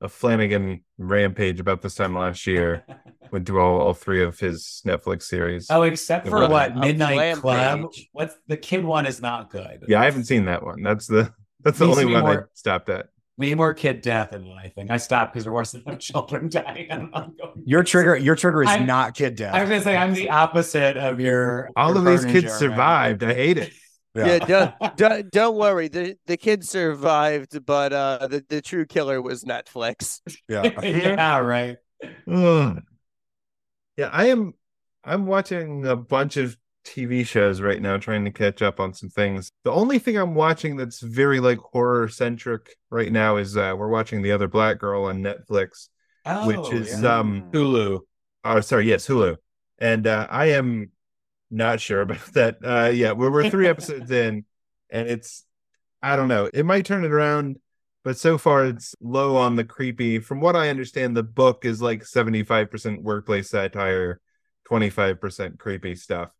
a Flanagan rampage about this time last year. <laughs> Went through all, all three of his Netflix series. Oh, except for one- what A Midnight Club? Rampage. What's the kid one is not good. Yeah, I haven't seen that one. That's the <laughs> that's the only be one I more- stopped at. way more kid death than anything. I think. I stopped because there wasn't enough children dying. on an Your trigger, your trigger is I'm- not kid death. I was gonna say I'm the opposite of your. All your of these kids Jarman. survived. I hate it. Yeah, don't, <laughs> don't don't worry. The the kids survived, but uh, the the true killer was Netflix. yeah. <laughs> yeah, right. Ugh. Yeah, I am. I'm watching a bunch of TV shows right now, trying to catch up on some things. The only thing I'm watching that's very like horror centric right now is uh, we're watching The Other Black Girl on Netflix, which Oh, is yeah. um. Hulu. Oh, sorry, yes, Hulu, and uh, I am not sure <laughs> about that. Uh, yeah, we're we're three episodes <laughs> in, and it's I don't know. It might turn it around, but so far it's low on the creepy. From what I understand, the book is like seventy five percent workplace satire, twenty five percent creepy stuff,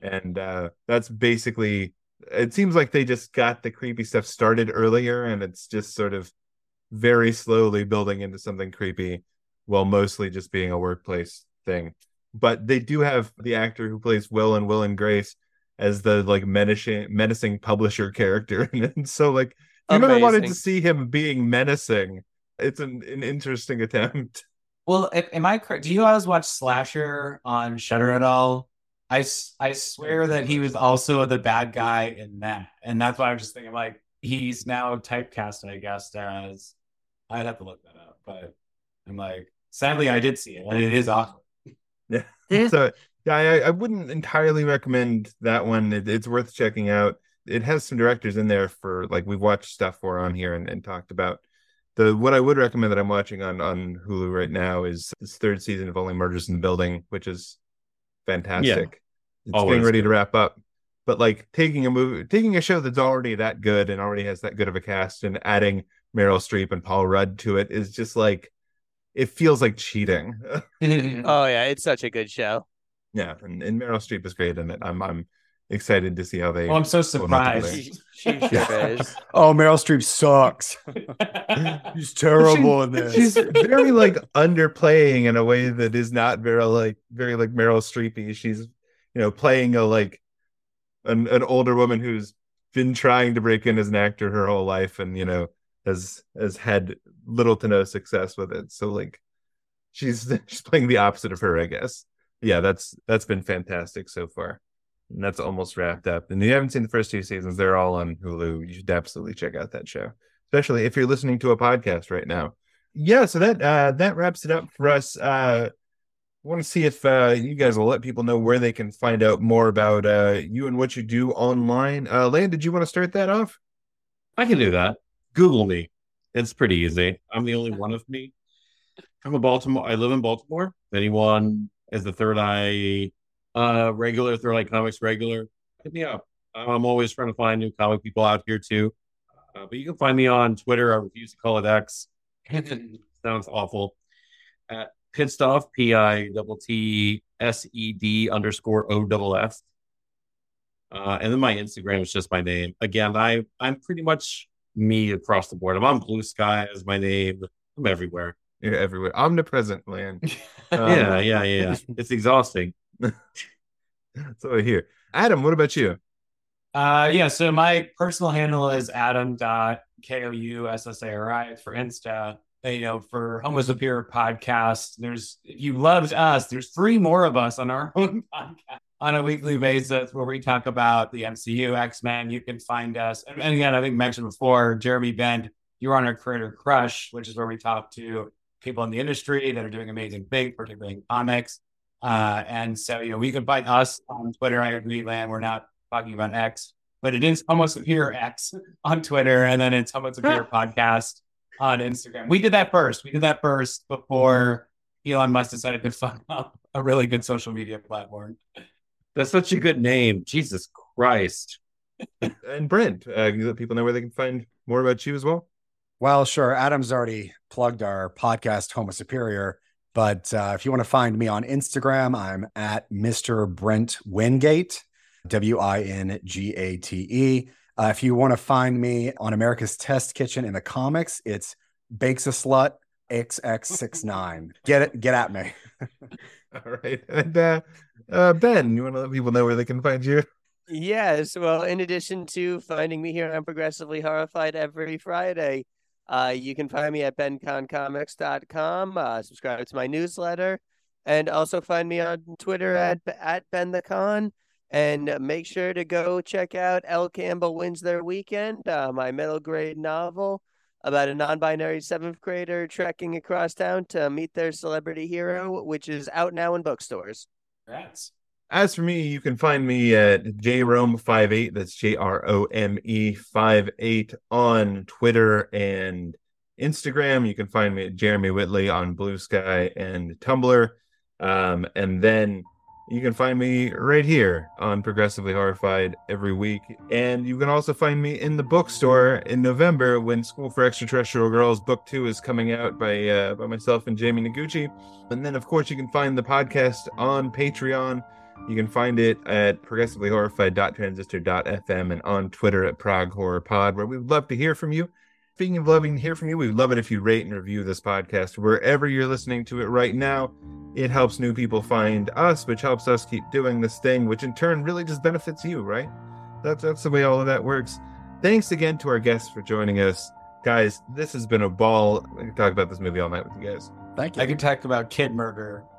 and uh, that's basically. It seems like they just got the creepy stuff started earlier, and it's just sort of very slowly building into something creepy while mostly just being a workplace thing. But they do have the actor who plays Will and Will and Grace as the like menacing menacing publisher character. <laughs> And so like if you never wanted to see him being menacing, it's an, an interesting attempt. Well, if, am I correct? Do you guys watch Slasher on Shudder at all? I swear that he was also the bad guy in that, and that's why I'm just thinking like he's now typecast, I guess, as I'd have to look that up, but I'm like, sadly, I did see it, and it is awesome. <laughs> So yeah, I, I wouldn't entirely recommend that one. It, it's worth checking out. It has some directors in there for like we've watched stuff for on here and, and talked about. The what I would recommend that I'm watching on on Hulu right now is this third season of Only Murders in the Building, which is fantastic. Yeah. It's Always getting ready to wrap up. But like taking a movie, taking a show that's already that good and already has that good of a cast, and adding Meryl Streep and Paul Rudd to it is just like it feels like cheating. <laughs> <laughs> Oh yeah, it's such a good show. Yeah, and, and Meryl Streep is great in it. I'm I'm excited to see how they. Oh, I'm so surprised. <laughs> She, she sure is. Oh, Meryl Streep sucks. She's terrible in this. She's very like underplaying in a way that is not very like very like Meryl Streepy. She's you know playing a like an an older woman who's been trying to break in as an actor her whole life and you know has has had little to no success with it. So like she's <laughs> she's playing the opposite of her, I guess. Yeah, that's that's been fantastic so far. And that's almost wrapped up. And if you haven't seen the first two seasons, they're all on Hulu. You should absolutely check out that show, especially if you're listening to a podcast right now. Yeah, so that uh that wraps it up for us. Uh I want to see if uh you guys will let people know where they can find out more about uh you and what you do online. Uh Lan, did you want to start that off? I can do that. Google me. It's pretty easy. I'm the only one of me. I'm a Baltimore. I live in Baltimore. If anyone is the third eye uh regular, third eye comics regular, hit me up. I'm always trying to find new comic people out here too. Uh, but you can find me on Twitter. I refuse to call it X. Sounds awful. At Pitstop, P I double T S E D underscore O double F. Uh, and then my Instagram is just my name. Again, I I'm pretty much me across the board. I'm on Blue Sky as my name. I'm everywhere. You're everywhere. Omnipresent, Lan. <laughs> Um, yeah, yeah, yeah, yeah. <laughs> It's exhausting. <laughs> That's what I hear. Adam, what about you? Uh, yeah. So my personal handle is Adam dot K O U S S A R I. It's for Insta. You know, for Homo Superior podcast. There's if you loved us, there's three more of us on our own podcast on a weekly basis where we talk about the MCU, X Men. You can find us, and, and again, I think mentioned before, Jeremy Bend. You're on our Creator Crush, which is where we talk to people in the industry that are doing amazing things, particularly in comics. Uh, and so, you know, we can find us on Twitter. I agree, Lan. We're not talking about X, but it is Homo Superior X <laughs> on Twitter, and then it's Homo Superior <laughs> Podcast on Instagram. We did that first. We did that first before Elon Musk decided to fuck up a really good social media platform. That's such a good name. Jesus Christ. And Brent, uh, you let people know where they can find more about you as well. Well, sure. Adam's already plugged our podcast, Homo Superior. But uh, if you want to find me on Instagram, I'm at Mr. Brent Wingate, W I N G A T E. Uh, if you want to find me on America's Test Kitchen in the comics, it's Bakes a Slut XX69. Get it, get at me. <laughs> All right. And uh, uh, Ben, you want to let people know where they can find you? Yes. Well, in addition to finding me here on Progressively Horrified every Friday, Uh, you can find me at benkahncomics.com. Uh, subscribe to my newsletter, and also find me on Twitter at at Ben the Kahn. And make sure to go check out L. Campbell Wins Their Weekend, uh, my middle grade novel about a non-binary seventh grader trekking across town to meet their celebrity hero, which is out now in bookstores. Congrats. As for me, you can find me at jrome58. That's J R O M E 58 on Twitter and Instagram. You can find me at Jeremy Whitley on Blue Sky and Tumblr. Um, and then you can find me right here on Progressively Horrified every week. And you can also find me in the bookstore in November when School for Extraterrestrial Girls Book Two is coming out by uh, by myself and Jamie Noguchi. And then, of course, you can find the podcast on Patreon. You can find it at progressivelyhorrified.transistor.fm and on Twitter at Prog Horror Pod, where we would love to hear from you. Speaking of loving to hear from you, we would love it if you rate and review this podcast wherever you're listening to it right now. It helps new people find us, which helps us keep doing this thing, which in turn really just benefits you, right? That's that's the way all of that works. Thanks again to our guests for joining us. Guys, this has been a ball. I can talk about this movie all night with you guys. Thank you. I could talk about kid murder for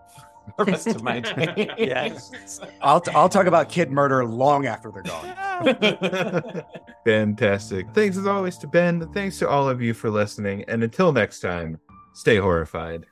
<laughs> the rest of my <laughs> day. Yes. I'll, t- I'll talk about kid murder long after they're gone. <laughs> Fantastic. Thanks as always to Ben. Thanks to all of you for listening. And until next time, stay horrified.